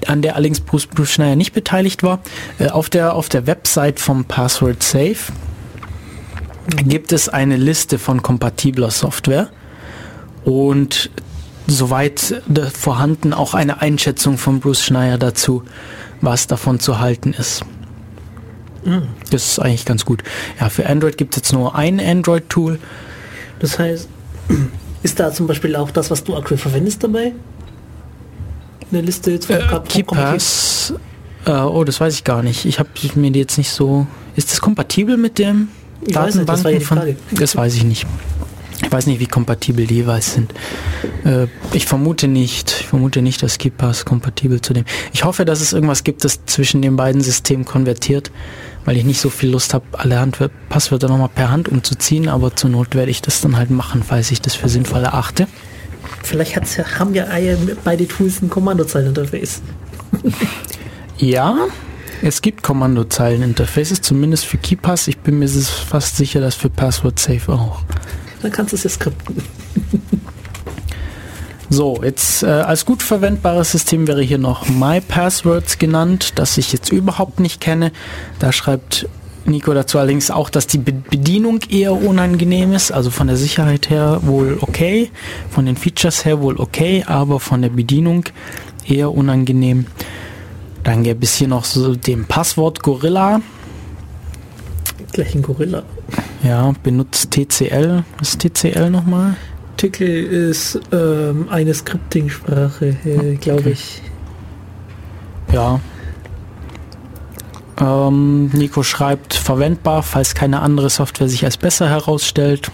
an der allerdings Bruce, Bruce Schneier nicht beteiligt war. Äh, auf, der, auf der Website vom Password Safe gibt es eine Liste von kompatibler Software und soweit vorhanden auch eine Einschätzung von Bruce Schneier dazu, was davon zu halten ist. Mhm. Das ist eigentlich ganz gut. Ja, für Android gibt es jetzt nur ein Android-Tool. Das heißt, ist da zum Beispiel auch das, was du aktuell verwendest dabei? Eine Liste jetzt von äh, KeePass. Äh, oh, das weiß ich gar nicht. Ich habe mir die jetzt nicht so. Ist das kompatibel mit dem Datenbanken nicht, das von? Das weiß ich nicht. Ich weiß nicht, wie kompatibel die jeweils sind. Äh, ich vermute nicht. Ich vermute nicht, dass KeePass kompatibel zu dem. Ich hoffe, dass es irgendwas gibt, das zwischen den beiden Systemen konvertiert, weil ich nicht so viel Lust habe, alle Hand Passwörter nochmal per Hand umzuziehen, aber zur Not werde ich das dann halt machen, falls ich das für sinnvoll erachte. Vielleicht hat's haben ja beide Tools ein Kommandozeileninterface. *laughs* ja, es gibt Kommandozeileninterfaces, zumindest für KeyPass. Ich bin mir fast sicher, dass für Password Safe auch. Dann kannst du es ja skripten. So, jetzt äh, als gut verwendbares System wäre hier noch MyPasswords genannt, das ich jetzt überhaupt nicht kenne. Da schreibt Nico dazu allerdings auch, dass die Bedienung eher unangenehm ist, also von der Sicherheit her wohl okay, von den Features her wohl okay, aber von der Bedienung eher unangenehm. Dann gäbe es hier noch so den Passwort Gorilla. Gleich ein Gorilla. Ja, benutzt TCL. Was ist TCL nochmal? Tickle ist ähm, eine Scripting-Sprache, äh, okay. glaube ich. Ja, ähm, Nico schreibt, verwendbar, falls keine andere Software sich als besser herausstellt.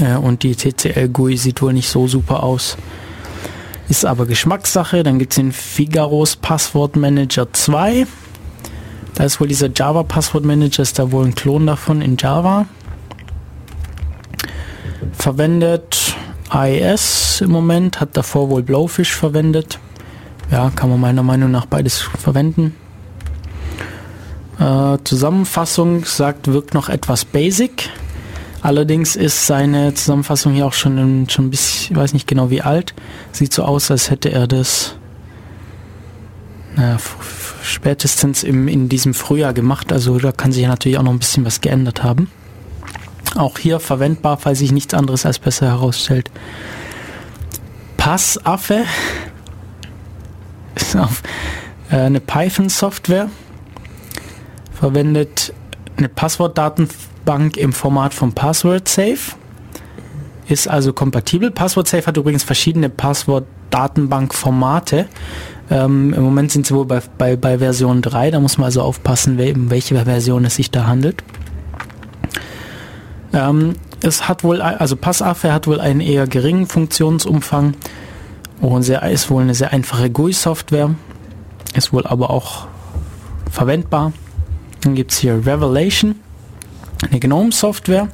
Äh, und die TCL GUI sieht wohl nicht so super aus. Ist aber Geschmackssache. Dann gibt es den Figaros Passwortmanager 2. Da ist wohl dieser Java Passwortmanager, ist da wohl ein Klon davon in Java. Verwendet IIS im Moment, hat davor wohl Blowfish verwendet. Ja, kann man meiner Meinung nach beides verwenden. Äh, Zusammenfassung sagt, wirkt noch etwas basic. Allerdings ist seine Zusammenfassung hier auch schon, ein, schon ein bisschen, ich weiß nicht genau wie alt. Sieht so aus, als hätte er das naja, spätestens im, in diesem Frühjahr gemacht. Also da kann sich ja natürlich auch noch ein bisschen was geändert haben. Auch hier verwendbar, falls sich nichts anderes als besser herausstellt. Passaffe ist auf, äh, eine Python-Software verwendet eine Passwortdatenbank im Format von Password Safe. Ist also kompatibel. Password Safe hat übrigens verschiedene Passwortdatenbank-Formate. Ähm, Im Moment sind sie wohl bei, bei, bei Version 3, da muss man also aufpassen, um welche Version es sich da handelt. Ähm, es hat wohl, also Passaffe hat wohl einen eher geringen Funktionsumfang und sehr, ist wohl eine sehr einfache GUI-Software, ist wohl aber auch verwendbar. Dann gibt es hier Revelation, eine GNOME-Software.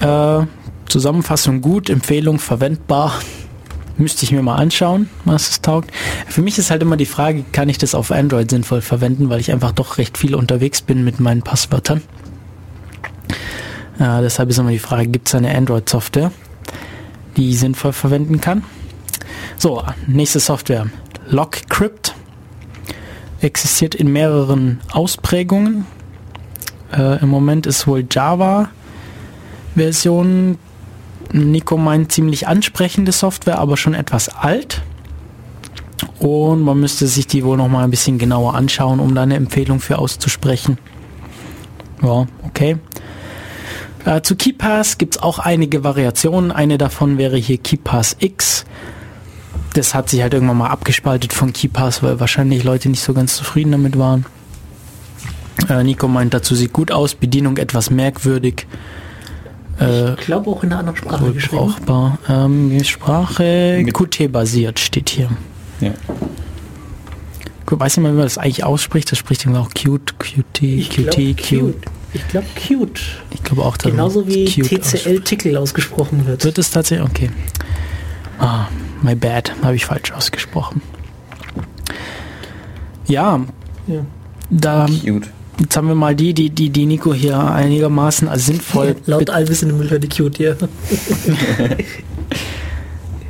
Äh, Zusammenfassung gut, Empfehlung verwendbar. Müsste ich mir mal anschauen, was es taugt. Für mich ist halt immer die Frage, kann ich das auf Android sinnvoll verwenden, weil ich einfach doch recht viel unterwegs bin mit meinen Passwörtern. Äh, deshalb ist immer die Frage, gibt es eine Android-Software, die ich sinnvoll verwenden kann? So, nächste Software. LockCrypt existiert in mehreren Ausprägungen. Äh, Im Moment ist wohl Java-Version, Nico meint, ziemlich ansprechende Software, aber schon etwas alt. Und man müsste sich die wohl noch mal ein bisschen genauer anschauen, um da eine Empfehlung für auszusprechen. Ja, okay. Äh, zu KeyPass gibt es auch einige Variationen. Eine davon wäre hier KeyPass X das hat sich halt irgendwann mal abgespaltet von KeyPass, weil wahrscheinlich Leute nicht so ganz zufrieden damit waren. Äh, Nico meint dazu, sieht gut aus, Bedienung etwas merkwürdig. Äh, ich glaube auch in einer anderen Sprache geschrieben. Brauchbar. Ähm, Sprache Qt-basiert steht hier. Ja. Weiß nicht mal, wie man das eigentlich ausspricht. Das spricht immer auch cute, Qt, ich Qt, cute. cute. Ich glaube cute. Ich glaube auch, Genauso wie TCL-Tickel ausgesprochen wird. Wird es tatsächlich? Okay. Ah, my bad, habe ich falsch ausgesprochen. Ja, ja. da cute. Jetzt haben wir mal die, die, die, die Nico hier einigermaßen als sinnvoll. *laughs* Laut allwissende Müller die cute, ja. *laughs*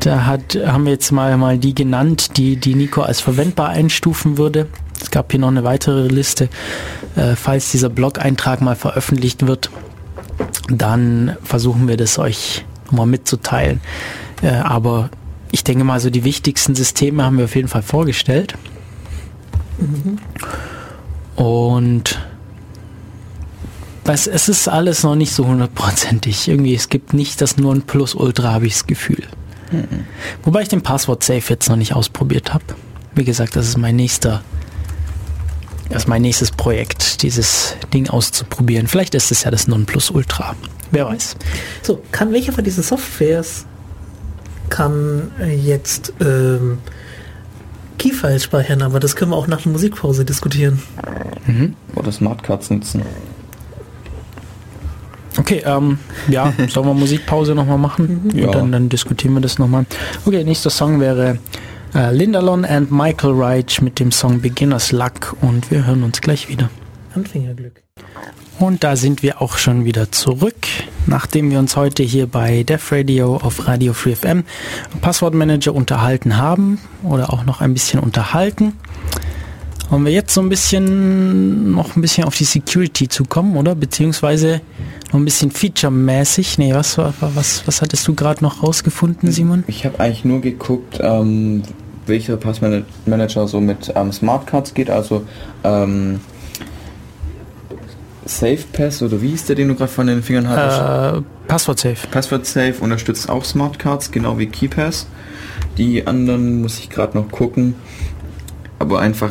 da hat, haben wir jetzt mal, mal die genannt, die, die Nico als verwendbar einstufen würde. Es gab hier noch eine weitere Liste. Äh, falls dieser Blog-Eintrag mal veröffentlicht wird, dann versuchen wir das euch mal mitzuteilen. Äh, aber ich denke mal, so die wichtigsten Systeme haben wir auf jeden Fall vorgestellt. Mhm. Und was, es ist alles noch nicht so hundertprozentig. Irgendwie, es gibt nicht das nur ein Plus Ultra, habe ich das Gefühl. Mhm. Wobei ich den Passwort Safe jetzt noch nicht ausprobiert habe. Wie gesagt, das ist mein nächster, das ist mein nächstes Projekt, dieses Ding auszuprobieren. Vielleicht ist es ja das Nonplusultra. Wer weiß. So, kann welche von diesen Softwares kann jetzt ähm, Keyfiles speichern, aber das können wir auch nach der Musikpause diskutieren. Mhm. Oder Smartcards nutzen. Okay, ähm, ja, *laughs* sollen wir Musikpause nochmal machen? Mhm. Ja. Und dann, dann diskutieren wir das nochmal. Okay, nächster Song wäre äh, Lindalon and Michael Reich mit dem Song Beginner's Luck und wir hören uns gleich wieder. Anfängerglück. Und da sind wir auch schon wieder zurück, nachdem wir uns heute hier bei Def Radio auf Radio Free FM Passwortmanager unterhalten haben oder auch noch ein bisschen unterhalten. Wollen wir jetzt so ein bisschen noch ein bisschen auf die Security zukommen, oder? Beziehungsweise noch ein bisschen featuremäßig. Nee, was, was, was hattest du gerade noch rausgefunden, Simon? Ich habe eigentlich nur geguckt, ähm, welcher Passmanager so mit ähm, Smartcards geht, also ähm, SafePass oder wie ist der, den du gerade von den Fingern hattest? Äh, Passwort Safe. Passwort Safe unterstützt auch Smartcards, genau wie KeyPass. Die anderen muss ich gerade noch gucken. Aber einfach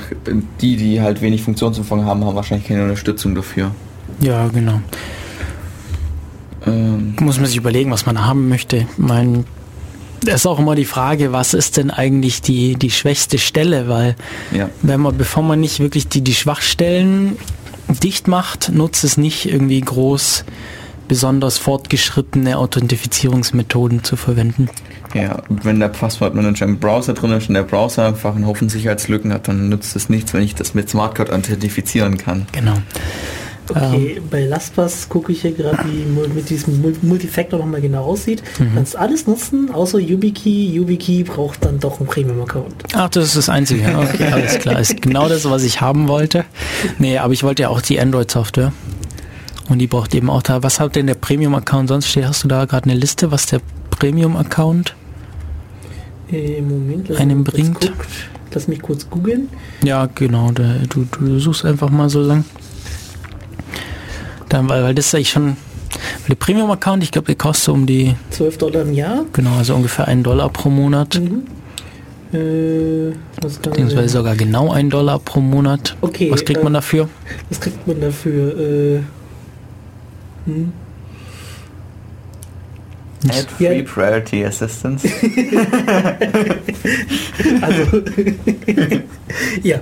die, die halt wenig Funktionsumfang haben, haben wahrscheinlich keine Unterstützung dafür. Ja, genau. Ähm. Muss man sich überlegen, was man haben möchte. Mein das ist auch immer die Frage, was ist denn eigentlich die, die schwächste Stelle, weil ja. wenn man, bevor man nicht wirklich die, die Schwachstellen dicht macht, nutzt es nicht irgendwie groß besonders fortgeschrittene Authentifizierungsmethoden zu verwenden. Ja, wenn der Passwortmanager im Browser drin ist und der Browser einfach einen Haufen Sicherheitslücken hat, dann nützt es nichts, wenn ich das mit Smartcard authentifizieren kann. Genau. Okay, ähm, bei LastPass gucke ich hier gerade, wie mit diesem Multifactor nochmal genau aussieht. Mhm. Kannst alles nutzen, außer YubiKey. YubiKey braucht dann doch einen Premium-Account. Ach, das ist das Einzige. *laughs* Okay, alles klar. Ist genau das, was ich haben wollte. Nee, aber ich wollte ja auch die Android-Software. Und die braucht eben auch da. Was hat denn der Premium-Account sonst steht? Hast du da gerade eine Liste, was der Premium-Account äh, Moment, einem bringt? Lass mich kurz googeln. Ja, genau. Da, du, du suchst einfach mal so lang. Dann, weil, weil das ist eigentlich schon der Premium-Account, ich glaube, der kostet so um die 12 Dollar im Jahr. Genau, also ungefähr einen Dollar pro Monat. Mhm. Äh, Beziehungsweise sogar genau einen Dollar pro Monat. Okay. Was kriegt äh, man dafür? Was kriegt man dafür? Äh, hm? Add Free ja. Priority Assistance. *laughs* also, *laughs* ja,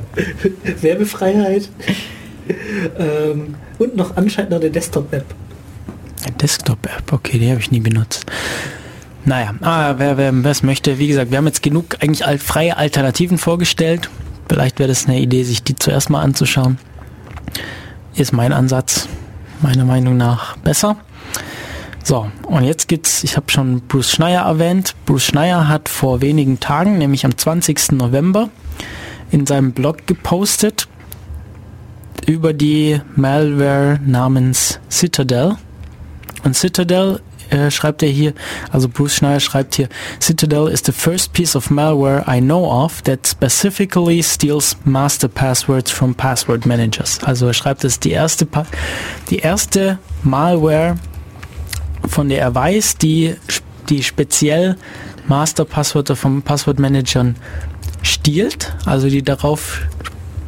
Werbefreiheit. Ähm, und noch anscheinend noch eine Desktop-App. Desktop-App, okay, die habe ich nie benutzt. Naja, ah, wer, wer es möchte, wie gesagt, wir haben jetzt genug eigentlich alt, freie Alternativen vorgestellt. Vielleicht wäre das eine Idee, sich die zuerst mal anzuschauen. Ist mein Ansatz, meiner Meinung nach, besser. So, und jetzt gibt's, ich habe schon Bruce Schneier erwähnt. Bruce Schneier hat vor wenigen Tagen, nämlich am 20. November, in seinem Blog gepostet, über die Malware namens Citadel. Und Citadel äh, schreibt er hier, also Bruce Schneier schreibt hier, Citadel is the first piece of malware I know of that specifically steals master passwords from password managers. Also er schreibt, es die erste, pa die erste Malware, von der er weiß, die, die speziell Masterpasswörter von Passwortmanagern stiehlt, also die darauf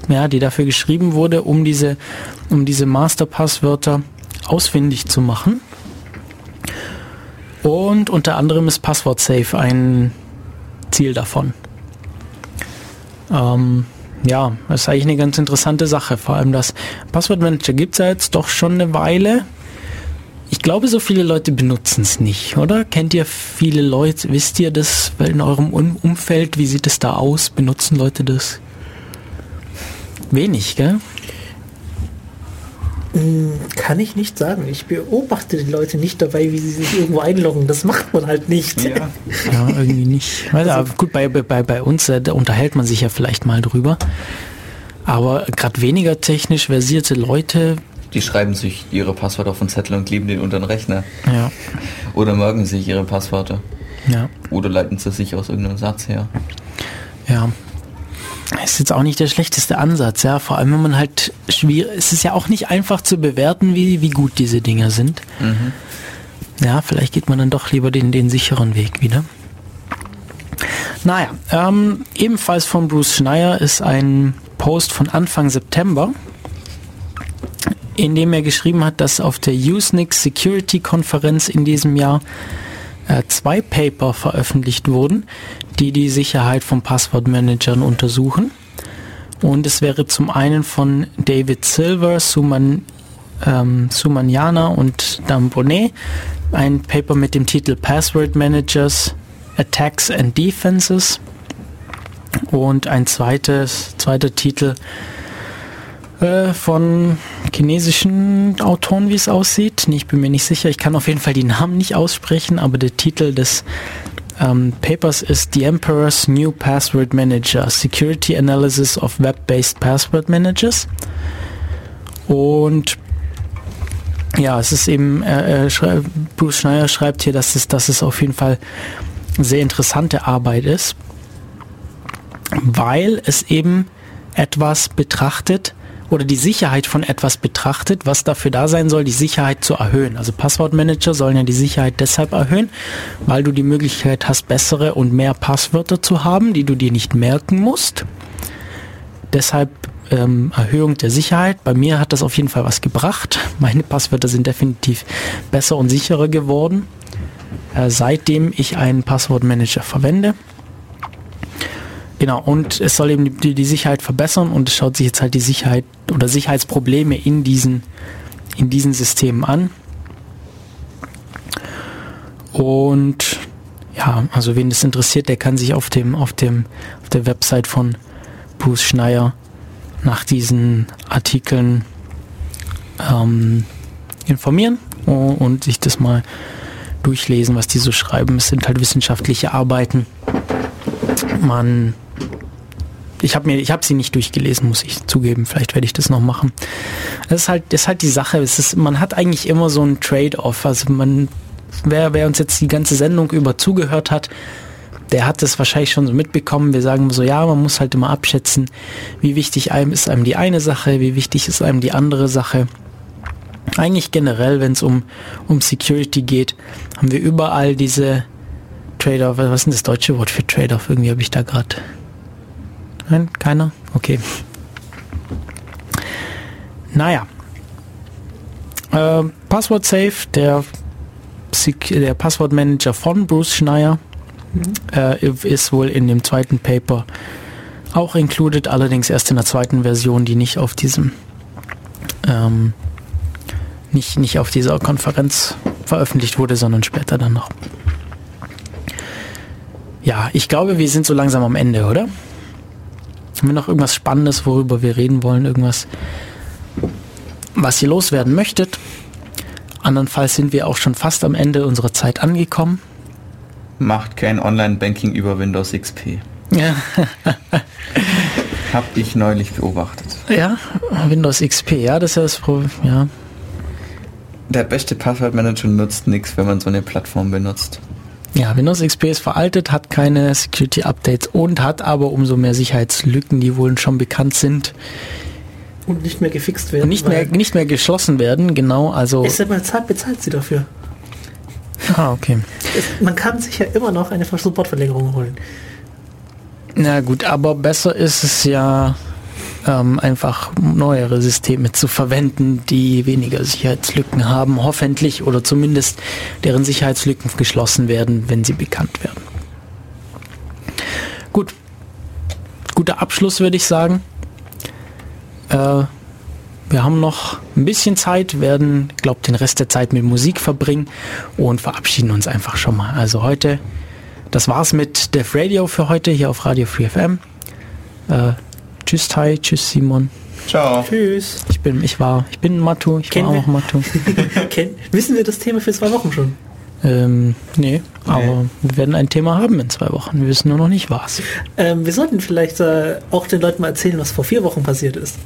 ja, die dafür geschrieben wurde, um diese, um diese Masterpasswörter ausfindig zu machen. Und unter anderem ist Passwort Safe ein Ziel davon. Ähm, ja, das ist eigentlich eine ganz interessante Sache. Vor allem das Passwortmanager gibt es ja jetzt doch schon eine Weile. Ich glaube, so viele Leute benutzen es nicht, oder? Kennt ihr viele Leute, wisst ihr das in eurem Umfeld, wie sieht es da aus? Benutzen Leute das? Wenig, gell? Hm, kann ich nicht sagen. Ich beobachte die Leute nicht dabei, wie sie sich irgendwo einloggen. Das macht man halt nicht. Ja, *laughs* ja irgendwie nicht. Also, gut, bei, bei, bei uns, äh, da unterhält man sich ja vielleicht mal drüber. Aber gerade weniger technisch versierte Leute. Die schreiben sich ihre Passwörter auf den Zettel und kleben den unter den Rechner. Ja. Oder merken sich ihre Passwörter. Ja. Oder leiten sie sich aus irgendeinem Satz her. Ja. Ist jetzt auch nicht der schlechteste Ansatz, ja. Vor allem, wenn man halt schwierig, es ist ja auch nicht einfach zu bewerten, wie, wie gut diese Dinger sind. Mhm. Ja, vielleicht geht man dann doch lieber den, den sicheren Weg wieder. Naja, ähm, ebenfalls von Bruce Schneier ist ein Post von Anfang September, in dem er geschrieben hat, dass auf der Usenix Security Konferenz in diesem Jahr zwei Paper veröffentlicht wurden, die die Sicherheit von Passwortmanagern untersuchen. Und es wäre zum einen von David Silver, Suman, ähm, Sumaniana und Dambonet ein Paper mit dem Titel Password Managers, Attacks and Defenses und ein zweites, zweiter Titel äh, von chinesischen Autoren, wie es aussieht. Ich bin mir nicht sicher, ich kann auf jeden Fall die Namen nicht aussprechen, aber der Titel des ähm, Papers ist The Emperor's New Password Manager, Security Analysis of Web-Based Password Managers. Und ja, es ist eben, äh, äh Bruce Schneier schreibt hier, dass es, dass es auf jeden Fall sehr interessante Arbeit ist, weil es eben etwas betrachtet oder die Sicherheit von etwas betrachtet, was dafür da sein soll, die Sicherheit zu erhöhen. Also Passwortmanager sollen ja die Sicherheit deshalb erhöhen, weil du die Möglichkeit hast, bessere und mehr Passwörter zu haben, die du dir nicht merken musst. Deshalb ähm, Erhöhung der Sicherheit. Bei mir hat das auf jeden Fall was gebracht. *laughs* Meine Passwörter sind definitiv besser und sicherer geworden, äh, seitdem ich einen Passwortmanager verwende. Genau, und es soll eben die, die Sicherheit verbessern und es schaut sich jetzt halt die Sicherheit oder Sicherheitsprobleme in diesen, in diesen Systemen an. Und ja, also wen das interessiert, der kann sich auf dem, auf dem, auf der Website von Bruce Schneier nach diesen Artikeln ähm, informieren und sich das mal durchlesen, was die so schreiben. Es sind halt wissenschaftliche Arbeiten. Man, ich habe mir, ich habe sie nicht durchgelesen, muss ich zugeben. Vielleicht werde ich das noch machen. Das ist halt, das ist halt die Sache. Es ist, man hat eigentlich immer so ein Trade-off. Also man, wer, wer uns jetzt die ganze Sendung über zugehört hat, der hat es wahrscheinlich schon so mitbekommen. Wir sagen so, ja, man muss halt immer abschätzen, wie wichtig einem ist einem die eine Sache, wie wichtig ist einem die andere Sache. Eigentlich generell, wenn es um, um Security geht, haben wir überall diese Trade-off. Was ist denn das deutsche Wort für Trade-off? Irgendwie habe ich da gerade. Nein, keiner? Okay. Naja. Äh, Passwort Safe, der, der Passwortmanager von Bruce Schneier, äh, ist wohl in dem zweiten Paper auch included, allerdings erst in der zweiten Version, die nicht auf diesem ähm, nicht, nicht auf dieser Konferenz veröffentlicht wurde, sondern später dann noch. Ja, ich glaube, wir sind so langsam am Ende, oder? Haben wir noch irgendwas Spannendes, worüber wir reden wollen? Irgendwas, was ihr loswerden möchtet? Andernfalls sind wir auch schon fast am Ende unserer Zeit angekommen macht kein Online-Banking über Windows XP. Ja. Hab ich neulich beobachtet. Ja, Windows XP, ja, das ist ja das Problem, ja. Der beste Passwortmanager nutzt nichts, wenn man so eine Plattform benutzt. Ja, Windows XP ist veraltet, hat keine Security-Updates und hat aber umso mehr Sicherheitslücken, die wohl schon bekannt sind. Und nicht mehr gefixt werden. Und nicht mehr, nicht mehr geschlossen werden, genau. Also ich sag mal, zahlt, bezahlt sie dafür. Ah, okay. Es, man kann sich ja immer noch eine Supportverlängerung holen. Na gut, aber besser ist es ja ähm, einfach neuere Systeme zu verwenden, die weniger Sicherheitslücken haben, hoffentlich oder zumindest deren Sicherheitslücken geschlossen werden, wenn sie bekannt werden. Gut, guter Abschluss würde ich sagen. Äh, wir haben noch ein bisschen Zeit, werden, glaube den Rest der Zeit mit Musik verbringen und verabschieden uns einfach schon mal. Also heute, das war's mit Def Radio für heute hier auf Radio Free FM. Äh, tschüss Tai, tschüss Simon. Ciao. Tschüss. Ich bin, ich war, ich bin Matu, ich Kennen war auch Matu. *laughs* Wissen wir das Thema für zwei Wochen schon? Ähm, nee, nee, aber wir werden ein Thema haben in zwei Wochen. Wir wissen nur noch nicht was. Ähm, wir sollten vielleicht äh, auch den Leuten mal erzählen, was vor vier Wochen passiert ist.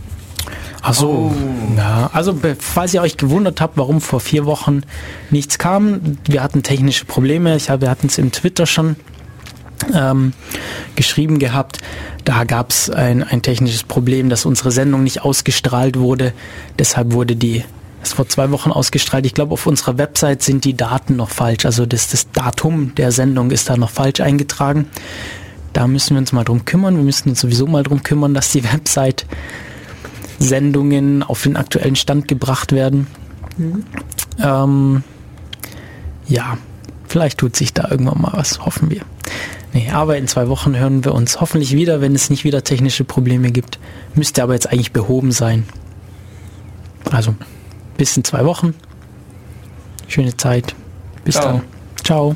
Ach so, oh. ja. Also falls ihr euch gewundert habt, warum vor vier Wochen nichts kam, wir hatten technische Probleme. Ich habe, wir hatten es im Twitter schon ähm, geschrieben gehabt. Da gab es ein, ein technisches Problem, dass unsere Sendung nicht ausgestrahlt wurde. Deshalb wurde die es vor zwei Wochen ausgestrahlt. Ich glaube, auf unserer Website sind die Daten noch falsch. Also das, das Datum der Sendung ist da noch falsch eingetragen. Da müssen wir uns mal drum kümmern. Wir müssen uns sowieso mal drum kümmern, dass die *laughs* Website Sendungen auf den aktuellen Stand gebracht werden. Mhm. Ähm, ja, vielleicht tut sich da irgendwann mal was, hoffen wir. Nee, aber in zwei Wochen hören wir uns hoffentlich wieder, wenn es nicht wieder technische Probleme gibt. Müsste aber jetzt eigentlich behoben sein. Also, bis in zwei Wochen. Schöne Zeit. Bis Ciao. dann. Ciao.